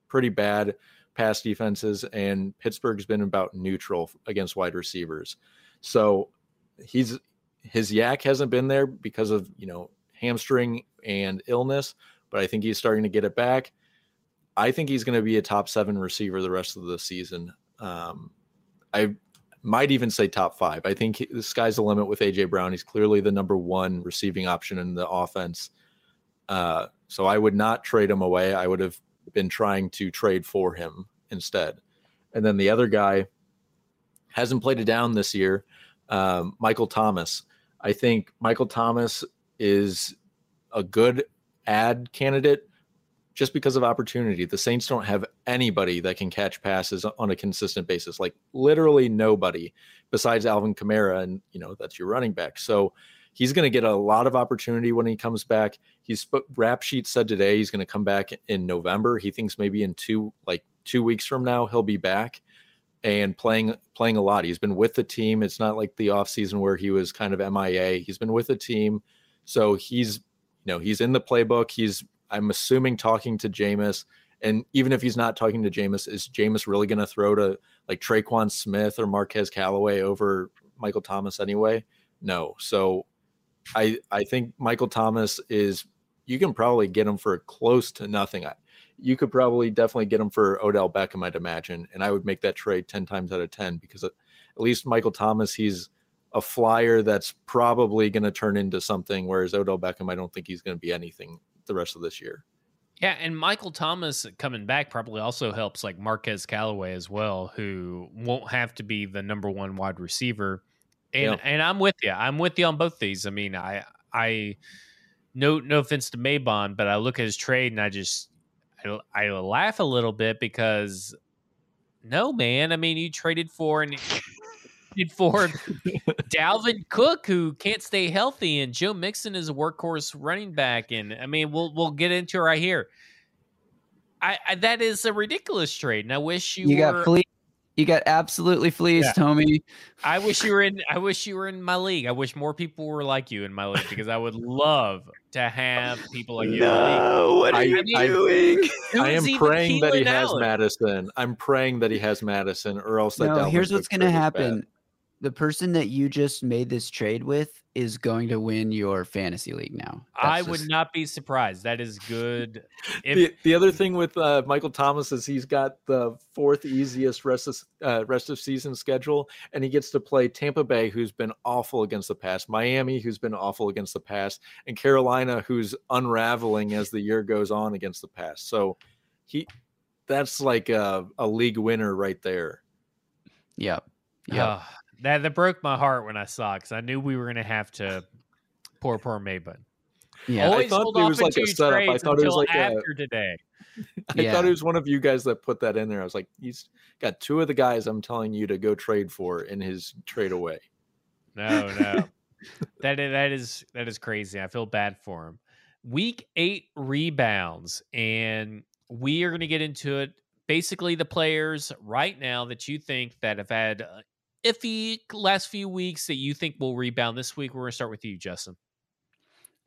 pretty bad pass defenses, and Pittsburgh's been about neutral against wide receivers. So he's his YAC hasn't been there because of you know hamstring and illness, but I think he's starting to get it back. I think he's going to be a top seven receiver the rest of the season. Um, I might even say top five. I think the sky's the limit with AJ Brown. He's clearly the number one receiving option in the offense. Uh, so I would not trade him away. I would have been trying to trade for him instead. And then the other guy hasn't played it down this year, um, Michael Thomas. I think Michael Thomas is a good add candidate just because of opportunity. The Saints don't have anybody that can catch passes on a consistent basis, like literally nobody besides Alvin Kamara, and you know that's your running back. So he's going to get a lot of opportunity when he comes back. He's rap sheet said today he's going to come back in November. He thinks maybe in two like two weeks from now he'll be back and playing playing a lot. He's been with the team. It's not like the offseason where he was kind of MIA. He's been with the team. So he's you know, he's in the playbook. He's I'm assuming talking to Jameis. And even if he's not talking to Jameis, is Jameis really going to throw to like Tre'Quan Smith or Marquez Callaway over Michael Thomas anyway? No. So I I think Michael Thomas is you can probably get him for close to nothing. You could probably definitely get him for Odell Beckham, I'd imagine, and I would make that trade ten times out of ten because uh, at least Michael Thomas, he's a flyer that's probably going to turn into something, whereas Odell Beckham, I don't think he's going to be anything the rest of this year. Yeah, and Michael Thomas uh, coming back probably also helps like Marquez Callaway as well, who won't have to be the number one wide receiver. And yeah. and I'm with you. I'm with you on both these. I mean, I I no no offense to Maybon, but I look at his trade and I just I, I laugh a little bit because no man, I mean you traded for and for Dalvin Cook, who can't stay healthy, and Joe Mixon is a workhorse running back. And I mean, we'll we'll get into it right here. I, I that is a ridiculous trade, and I wish you, you were, got fleeced. You got absolutely fleeced, yeah. homie. I wish you were in. I wish you were in my league. I wish more people were like you in my league because I would love to have people like you. No, what are I, you I, doing? I, am praying that he has Madison. I'm praying that he has Madison, or else that. No, here's what's going to happen the person that you just made this trade with is going to win your fantasy league now. That's I would not be surprised. That is good. If- the, the other thing with uh, Michael Thomas is he's got the fourth easiest rest of uh, rest of season schedule, and he gets to play Tampa Bay, who's been awful against the pass, Miami, who's been awful against the pass, and Carolina, who's unraveling as the year goes on against the pass. So he, that's like a, a league winner right there. Yep. Yeah. Uh, that that broke my heart when I saw because I knew we were gonna have to poor poor Maybon. Yeah, Always I thought it was like a setup. I thought it was like after a, today. I yeah. thought it was one of you guys that put that in there. I was like, he's got two of the guys I'm telling you to go trade for in his trade away. No, no, that is, that is that is crazy. I feel bad for him. Week eight rebounds, and we are going to get into it. Basically, the players right now that you think that have had uh, iffy last few weeks that you think will rebound this week? We're going to start with you, Justin.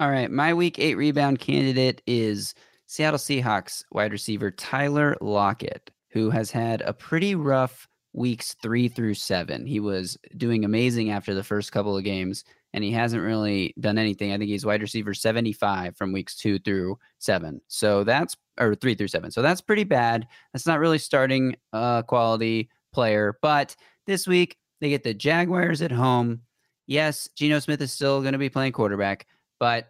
All right. My week eight rebound candidate is Seattle Seahawks wide receiver Tyler Lockett, who has had a pretty rough weeks three through seven. He was doing amazing after the first couple of games, and he hasn't really done anything. I think he's wide receiver 75 from weeks two through seven. So that's, or three through seven. So that's pretty bad. That's not really starting uh, quality player. But this week, they get the Jaguars at home. Yes, Geno Smith is still going to be playing quarterback, but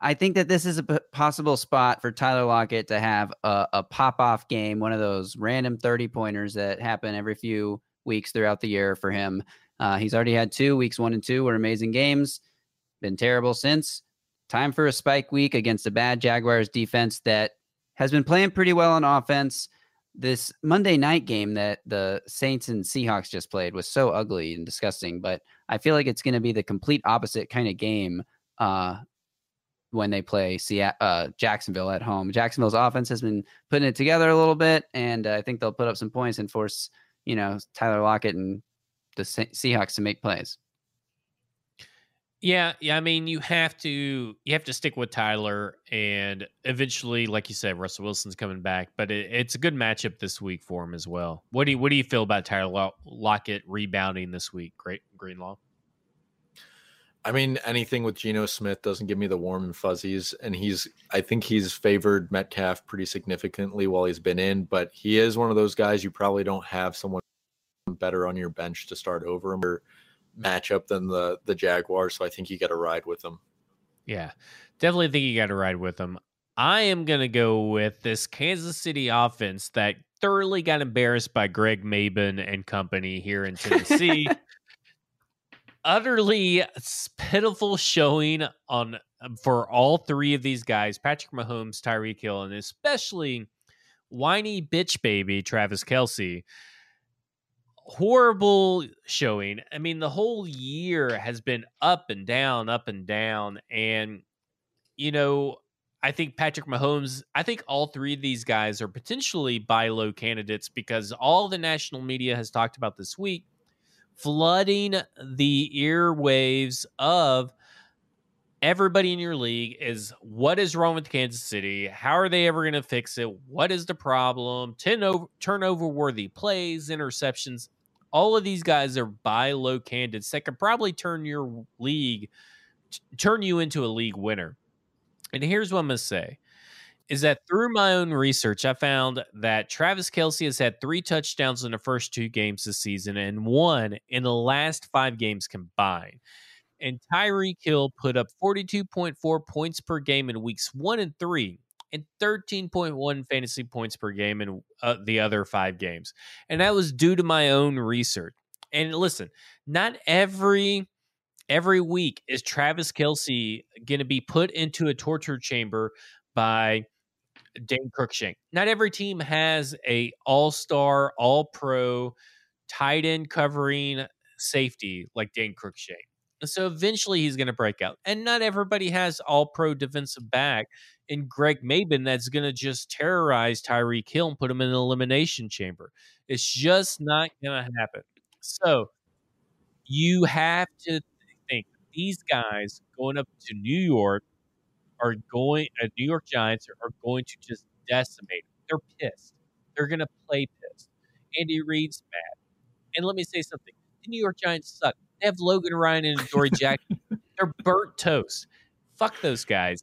I think that this is a p- possible spot for Tyler Lockett to have a, a pop off game, one of those random 30 pointers that happen every few weeks throughout the year for him. Uh, he's already had two weeks, one and two were amazing games, been terrible since. Time for a spike week against a bad Jaguars defense that has been playing pretty well on offense this Monday night game that the Saints and Seahawks just played was so ugly and disgusting, but I feel like it's going to be the complete opposite kind of game uh, when they play Seattle, uh, Jacksonville at home. Jacksonville's offense has been putting it together a little bit, and uh, I think they'll put up some points and force you know Tyler Lockett and the Seahawks to make plays. Yeah, yeah. I mean, you have to you have to stick with Tyler, and eventually, like you said, Russell Wilson's coming back. But it, it's a good matchup this week for him as well. What do you what do you feel about Tyler Lockett rebounding this week? Great Greenlaw. I mean, anything with Geno Smith doesn't give me the warm and fuzzies. And he's, I think he's favored Metcalf pretty significantly while he's been in, but he is one of those guys you probably don't have someone better on your bench to start over him or matchup than the the Jaguars. So I think you got to ride with them. Yeah, definitely think you got to ride with them. I am going to go with this Kansas City offense that thoroughly got embarrassed by Greg Maben and company here in Tennessee. Utterly pitiful showing on for all three of these guys: Patrick Mahomes, Tyreek Hill, and especially whiny bitch baby Travis Kelce. Horrible showing. I mean, the whole year has been up and down, up and down, and you know I think Patrick Mahomes, I think all three of these guys are potentially buy low candidates because all the national media has talked about this week flooding the earwaves of everybody in your league is what is wrong with Kansas City? How are they ever going to fix it? What is the problem? Turnover, turnover worthy plays, interceptions. All of these guys are buy low candidates that could probably turn your league, turn you into a league winner. And here's what I'm going to say is that through my own research, I found that Travis Kelce has had three touchdowns in the first two games this season and one in the last five games combined. And Tyreek Hill put up 42.4 points per game in weeks one and three and 13.1 fantasy points per game in uh, the other five games. And that was due to my own research. And listen, not every every week is Travis Kelce going to be put into a torture chamber by Dane Cruikshank? Not every team has a all-star, all-pro tight end covering safety like Dane Cruikshank. So eventually he's going to break out. And not everybody has all pro defensive back in Greg Maben that's going to just terrorize Tyreek Hill and put him in an elimination chamber. It's just not going to happen. So you have to think these guys going up to New York are going, uh, New York Giants are, are going to just decimate. Them. They're pissed. They're going to play pissed. Andy Reid's mad. And let me say something the New York Giants suck. They have Logan Ryan and Dory Jackson. They're burnt toast. Fuck those guys.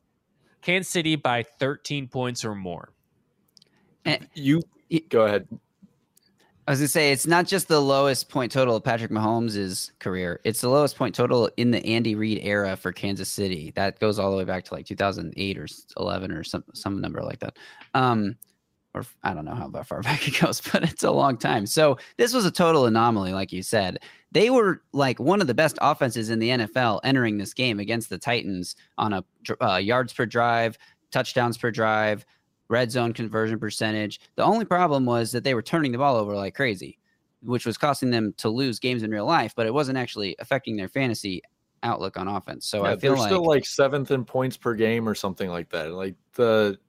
Kansas City by 13 points or more. And, you go ahead. I was gonna say it's not just the lowest point total of Patrick Mahomes' career; it's the lowest point total in the Andy Reid era for Kansas City. That goes all the way back to like 2008 or 11 or some some number like that. Um, or I don't know how far back it goes, but it's a long time. So this was a total anomaly, like you said. They were like one of the best offenses in the NFL entering this game against the Titans on a uh, yards per drive, touchdowns per drive, red zone conversion percentage. The only problem was that they were turning the ball over like crazy, which was costing them to lose games in real life, but it wasn't actually affecting their fantasy outlook on offense. So yeah, I feel they're like still like seventh in points per game or something like that. Like the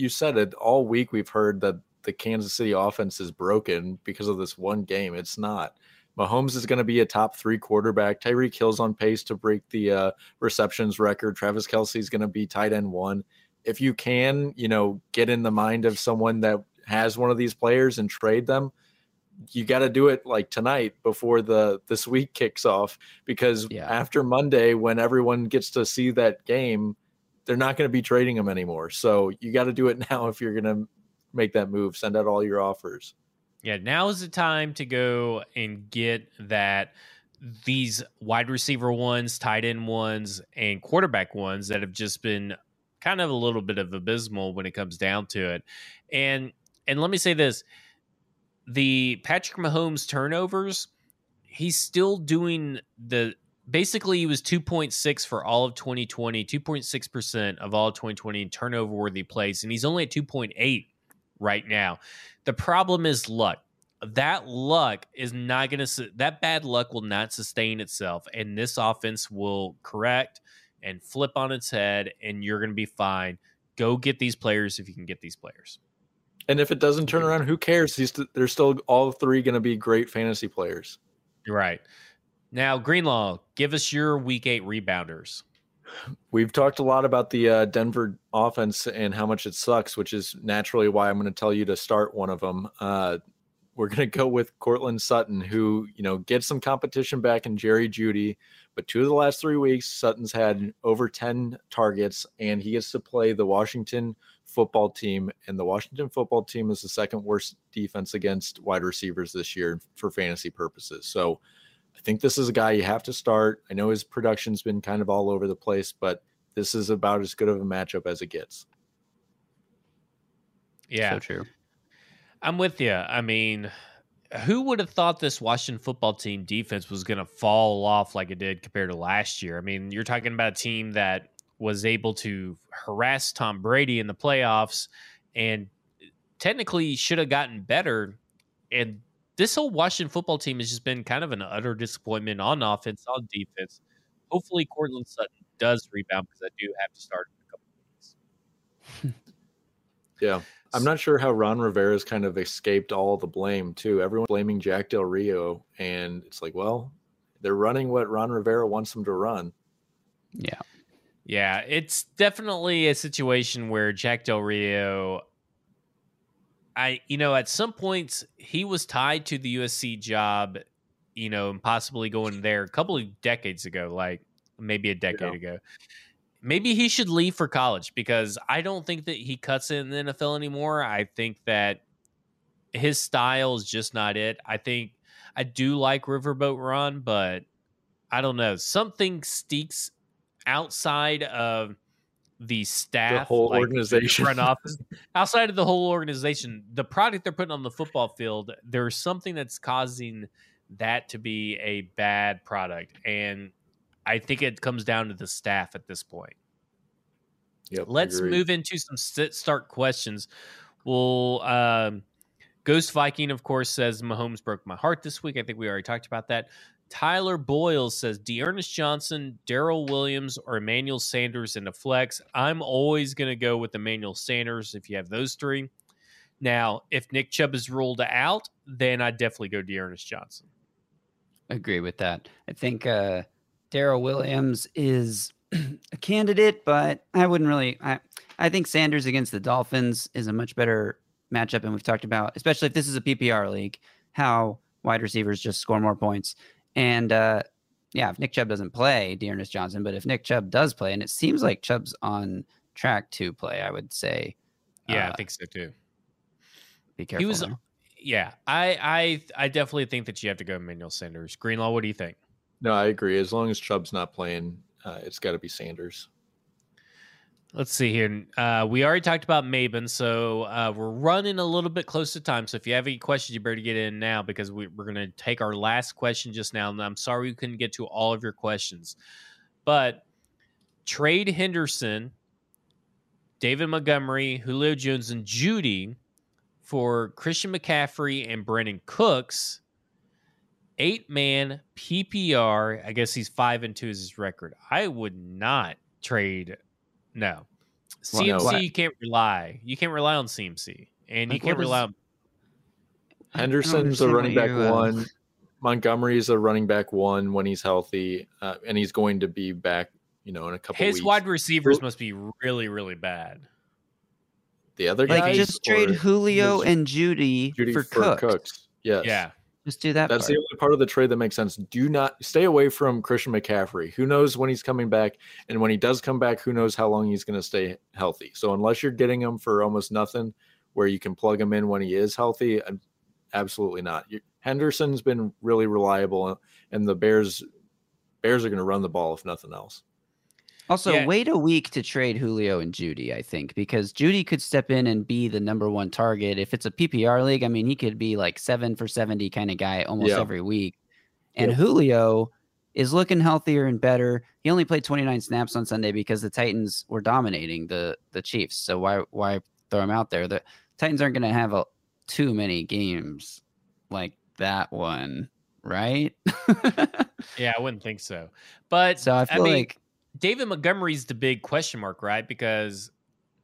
you said it all week we've heard that the Kansas City offense is broken because of this one game. It's not. Mahomes is going to be a top three quarterback. Tyreek Hill's on pace to break the uh, receptions record. Travis Kelce is going to be tight end one if you can, you know, get in the mind of someone that has one of these players and trade them, you got to do it like tonight before the this week kicks off because yeah. after Monday when everyone gets to see that game, they're not going to be trading them anymore. So you got to do it now if you're going to make that move. Send out all your offers. Yeah, now is the time to go and get that these wide receiver ones, tight end ones, and quarterback ones that have just been kind of a little bit of abysmal when it comes down to it. And and let me say this: the Patrick Mahomes turnovers, he's still doing the basically he was 2.6 for all of 2020 2.6% of all of 2020 in turnover worthy plays and he's only at 2.8 right now the problem is luck that luck is not going to that bad luck will not sustain itself and this offense will correct and flip on its head, and you're going to be fine. Go get these players if you can get these players. And if it doesn't turn around, who cares? He's they're still all three going to be great fantasy players. Right. Now, Greenlaw, give us your week eight rebounders. We've talked a lot about the uh, Denver offense and how much it sucks, which is naturally why I'm going to tell you to start one of them. Uh, we're going to go with Courtland Sutton, who, you know, gets some competition back in Jerry Jeudy, But two of the last three weeks, Sutton's had over 10 targets, and he gets to play the Washington football team. And the Washington football team is the second worst defense against wide receivers this year for fantasy purposes. So I think this is a guy you have to start. I know his production's been kind of all over the place, but this is about as good of a matchup as it gets. Yeah. So true. I'm with you. I mean, who would have thought this Washington football team defense was going to fall off like it did compared to last year? I mean, you're talking about a team that was able to harass Tom Brady in the playoffs and technically should have gotten better. And this whole Washington football team has just been kind of an utter disappointment on offense, on defense. Hopefully, Courtland Sutton does rebound because I do have to start in a couple of weeks. Yeah. I'm not sure how Ron Rivera's kind of escaped all the blame too. Everyone blaming Jack Del Rio, and it's like, well, they're running what Ron Rivera wants them to run. Yeah. Yeah, it's definitely a situation where Jack Del Rio I you know, at some points he was tied to the USC job, you know, and possibly going there a couple of decades ago, like maybe a decade Yeah. ago. Maybe he should leave for college because I don't think that he cuts in the NFL anymore. I think that his style is just not it. I think I do like Riverboat Ron, but I don't know. Something stinks outside of the staff, the whole like the organization. front office, outside of the whole organization, the product they're putting on the football field, there's something that's causing that to be a bad product, and I think it comes down to the staff at this point. Yep. Let's agreed. move into some sit start questions. Well, um, Ghost Viking, of course, says Mahomes broke my heart this week. I think we already talked about that. Tyler Boyle says D'Ernest Johnson, Darrel Williams, or Emmanuel Sanders in a flex. I'm always going to go with Emmanuel Sanders if you have those three. Now, if Nick Chubb is ruled out, then I definitely go D'Ernest Johnson. Agree with that. I think uh Darrel Williams is a candidate, but I wouldn't really I I think Sanders against the Dolphins is a much better matchup and we've talked about, especially if this is a PPR league, how wide receivers just score more points. And uh yeah, if Nick Chubb doesn't play, D'Ernest Johnson, but if Nick Chubb does play, and it seems like Chubb's on track to play, I would say Yeah, I Uh, think so too. be careful. He was- there. Yeah, I, I I definitely think that you have to go Emmanuel Sanders. Greenlaw, what do you think? No, I agree. As long as Chubb's not playing, uh, it's got to be Sanders. Let's see here. Uh, we already talked about Maben, so uh, we're running a little bit close to time. So if you have any questions, you better get in now because we, we're going to take our last question just now. And I'm sorry we couldn't get to all of your questions, but trade Henderson, David Montgomery, Julio Jones, and Jeudy for Christian McCaffrey and Brandin Cooks. Eight man PPR. I guess he's five and two is his record. I would not trade no. Well, CMC no. you can't rely. You can't rely on CMC. And you can't what is- rely on I Henderson's a running back you, uh, one. Montgomery's a running back one when he's healthy, uh, and he's going to be back. You know, in a couple his weeks. His wide receivers Who- must be really, really bad. the other Like guys, just trade Julio just and Jeudy, Jeudy for, for, Cooks. Cooks. Yes. Yeah. Just do that. That's part. the only part of the trade that makes sense. Do not stay away from Christian McCaffrey. Who knows when he's coming back? And when he does come back, who knows how long he's going to stay healthy? So, unless you're getting him for almost nothing, where you can plug him in when he is healthy, absolutely not. Henderson's been really reliable, and the Bears Bears are going to run the ball if nothing else. Also, Yeah. wait a week to trade Julio and Jeudy, I think, because Jeudy could step in and be the number one target. If it's a PPR league, I mean, he could be like seven for 70 kind of guy almost Yeah. every week. And Yep. Julio is looking healthier and better. He only played 29 snaps on Sunday because the Titans were dominating the the Chiefs. So why why throw him out there? The Titans aren't going to have a, too many games like that one, right? Yeah, I wouldn't think so. But so I feel mean, like David Montgomery's the big question mark, right? Because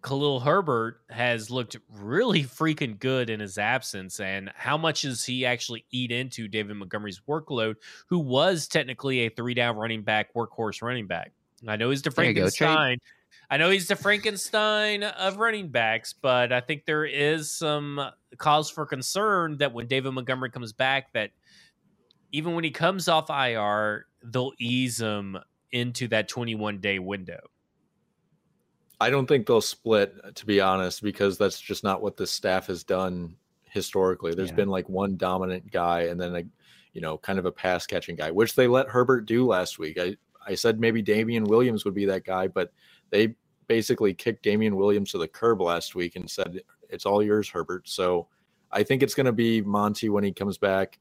Khalil Herbert has looked really freaking good in his absence. And how much does he actually eat into David Montgomery's workload, who was technically a three down running back, workhorse running back? I know he's the There you go, trade- Frankenstein. I know he's the Frankenstein of running backs, but I think there is some cause for concern that when David Montgomery comes back, that even when he comes off IR, they'll ease him into that 21 day window. I don't think they'll split, to be honest, because that's just not what the staff has done historically. There's Yeah. been like one dominant guy and then a, you know, kind of a pass catching guy, which they let Herbert do last week. I, I said maybe Damien Williams would be that guy, but they basically kicked Damien Williams to the curb last week and said, it's all yours, Herbert. So I think it's going to be Monty when he comes back,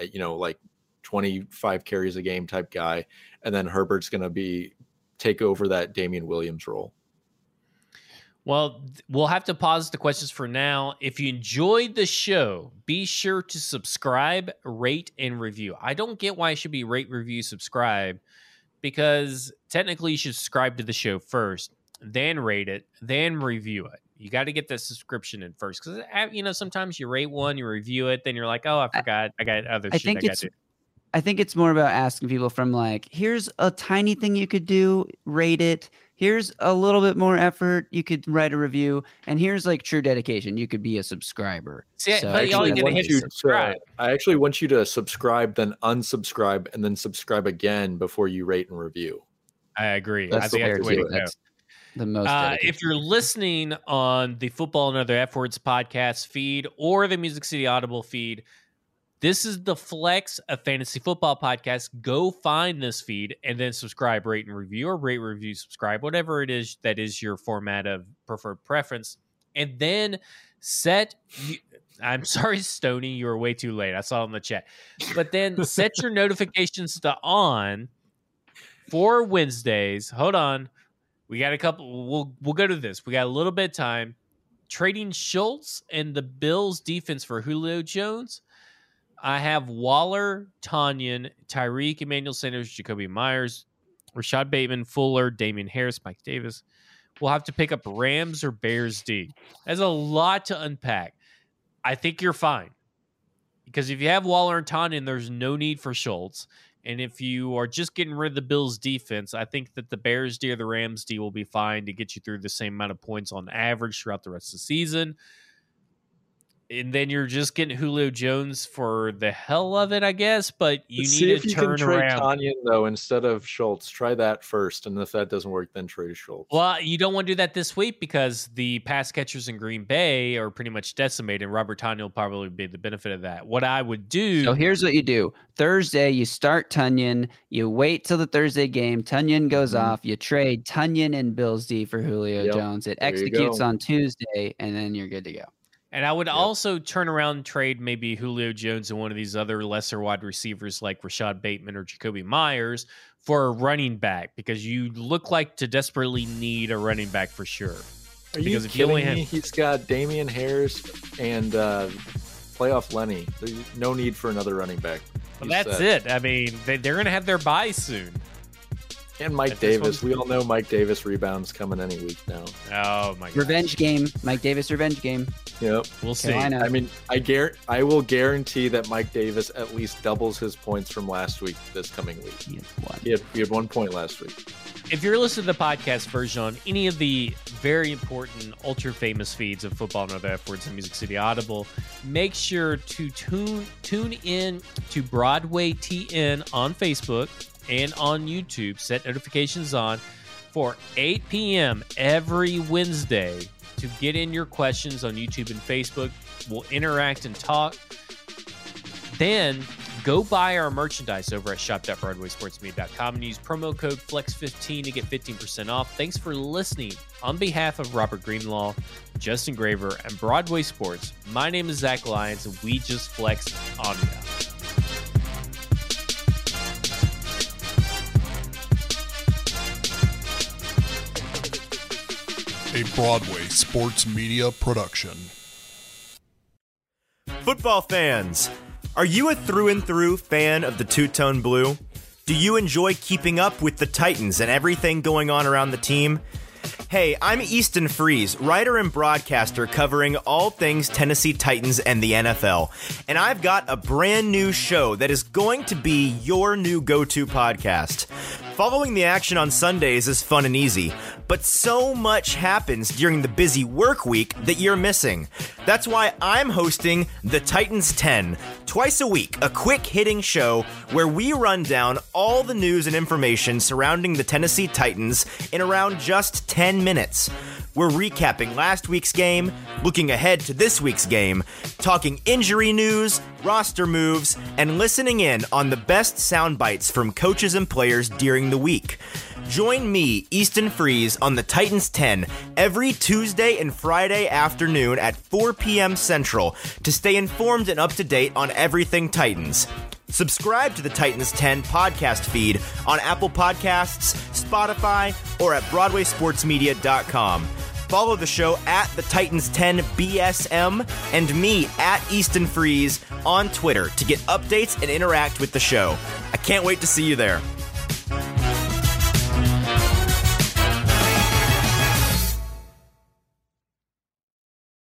uh, you know, like 25 carries a game type guy. And then Herbert's going to be take over that Damien Williams role. Well, we'll have to pause the questions for now. If you enjoyed the show, be sure to subscribe, rate, and review. I don't get why it should be rate, review, subscribe, because technically you should subscribe to the show first, then rate it, then review it. You got to get the subscription in first, because uh, you know sometimes you rate one, you review it, then you're like, oh, I I- forgot, I got other I shit think I got it's to. I think it's more about asking people from like, here's a tiny thing you could do, rate it. Here's a little bit more effort, you could write a review, and here's like true dedication. You could be a subscriber. See, So but y'all actually, gotta want hit you subscribe. To, I actually want you to subscribe, then unsubscribe, and then subscribe again before you rate and review. I agree. I That's think the that's the way way to to go. That's the most. Uh, if you're listening on the Football and Other F Words podcast feed or the Music City Audible feed, this is the Flex, a fantasy football podcast. Go find this feed and then subscribe, rate, and review, or rate, review, subscribe, whatever it is that is your format of preferred preference. And then set. I'm sorry, Stony, you were way too late. I saw it in the chat. But then set your notifications to on for Wednesdays. Hold on. We got a couple. We'll we'll go to this. We got a little bit of time. Trading Schultz and the Bills defense for Julio Jones. I have Waller, Tonyan, Tyreek, Emmanuel Sanders, Jakobi Meyers, Rashod Bateman, Fuller, Damien Harris, Mike Davis. We'll have to pick up Rams or Bears D. That's a lot to unpack. I think you're fine. Because if you have Waller and Tonyan, there's no need for Schultz. And if you are just getting rid of the Bills defense, I think that the Bears D or the Rams D will be fine to get you through the same amount of points on average throughout the rest of the season. And then you're just getting Julio Jones for the hell of it, I guess. But you See need if to you turn can trade around. Tonyan though instead of Schultz. Try that first, and if that doesn't work, then trade Schultz. Well, you don't want to do that this week because the pass catchers in Green Bay are pretty much decimated. and Robert Tonyan will probably be the benefit of that. What I would do. So here's what you do. Thursday, you start Tonyan. You wait till the Thursday game. Tonyan goes Mhm. off. You trade Tonyan and Bills D for Julio Yep. Jones. It There executes on Tuesday, and then you're good to go. And I would Yep. also turn around and trade maybe Julio Jones and one of these other lesser wide receivers like Rashod Bateman or Jakobi Meyers for a running back because you look like to desperately need a running back for sure. Are you because if you kidding only me? have- He's got Damien Harris and uh, playoff Lenny. There's no need for another running back. He's that's set. it. I mean, they, they're going to have their bye soon. And Mike If Davis. We all know Mike Davis rebounds coming any week now. Oh my god. Revenge game. Mike Davis revenge game. Yep. We'll see. Carolina. I mean, I guar- I will guarantee that Mike Davis at least doubles his points from last week this coming week. He has one. He had, he had one point last week. If you're listening to the podcast version on any of the very important, ultra famous feeds of football and other F words and Music City Audible, make sure to tune tune in to Broadway TN on Facebook and on YouTube. Set notifications on for 8 p.m. every Wednesday to get in your questions on YouTube and Facebook. We'll interact and talk. Then go buy our merchandise over at shop.broadwaysportsmedia.com and use promo code FLEX15 to get 15% off. Thanks for listening. On behalf of Robert Greenlaw, Justin Graver, and Broadway Sports, my name is Zach Lyons, and we just flex on you. Broadway sports media production. Football fans, are you a through and through fan of the two tone blue? Do you enjoy keeping up with the Titans and everything going on around the team? Hey, I'm Easton Freeze, writer and broadcaster covering all things Tennessee Titans and the NFL. And I've got a brand new show that is going to be your new go to podcast. Following the action on Sundays is fun and easy, but so much happens during the busy work week that you're missing. That's why I'm hosting the Titans 10, twice a week, a quick hitting show where we run down all the news and information surrounding the Tennessee Titans in around just 10 minutes. We're recapping last week's game, looking ahead to this week's game, talking injury news, roster moves, and listening in on the best sound bites from coaches and players during the week. Join me, Easton Freeze, on the Titans 10 every Tuesday and Friday afternoon at 4 p.m. Central to stay informed and up to date on everything Titans. Subscribe to the Titans 10 podcast feed on Apple Podcasts, Spotify, or at BroadwaySportsMedia.com. Follow the show at the Titans 10 BSM and me at Easton Freeze on Twitter to get updates and interact with the show. I can't wait to see you there.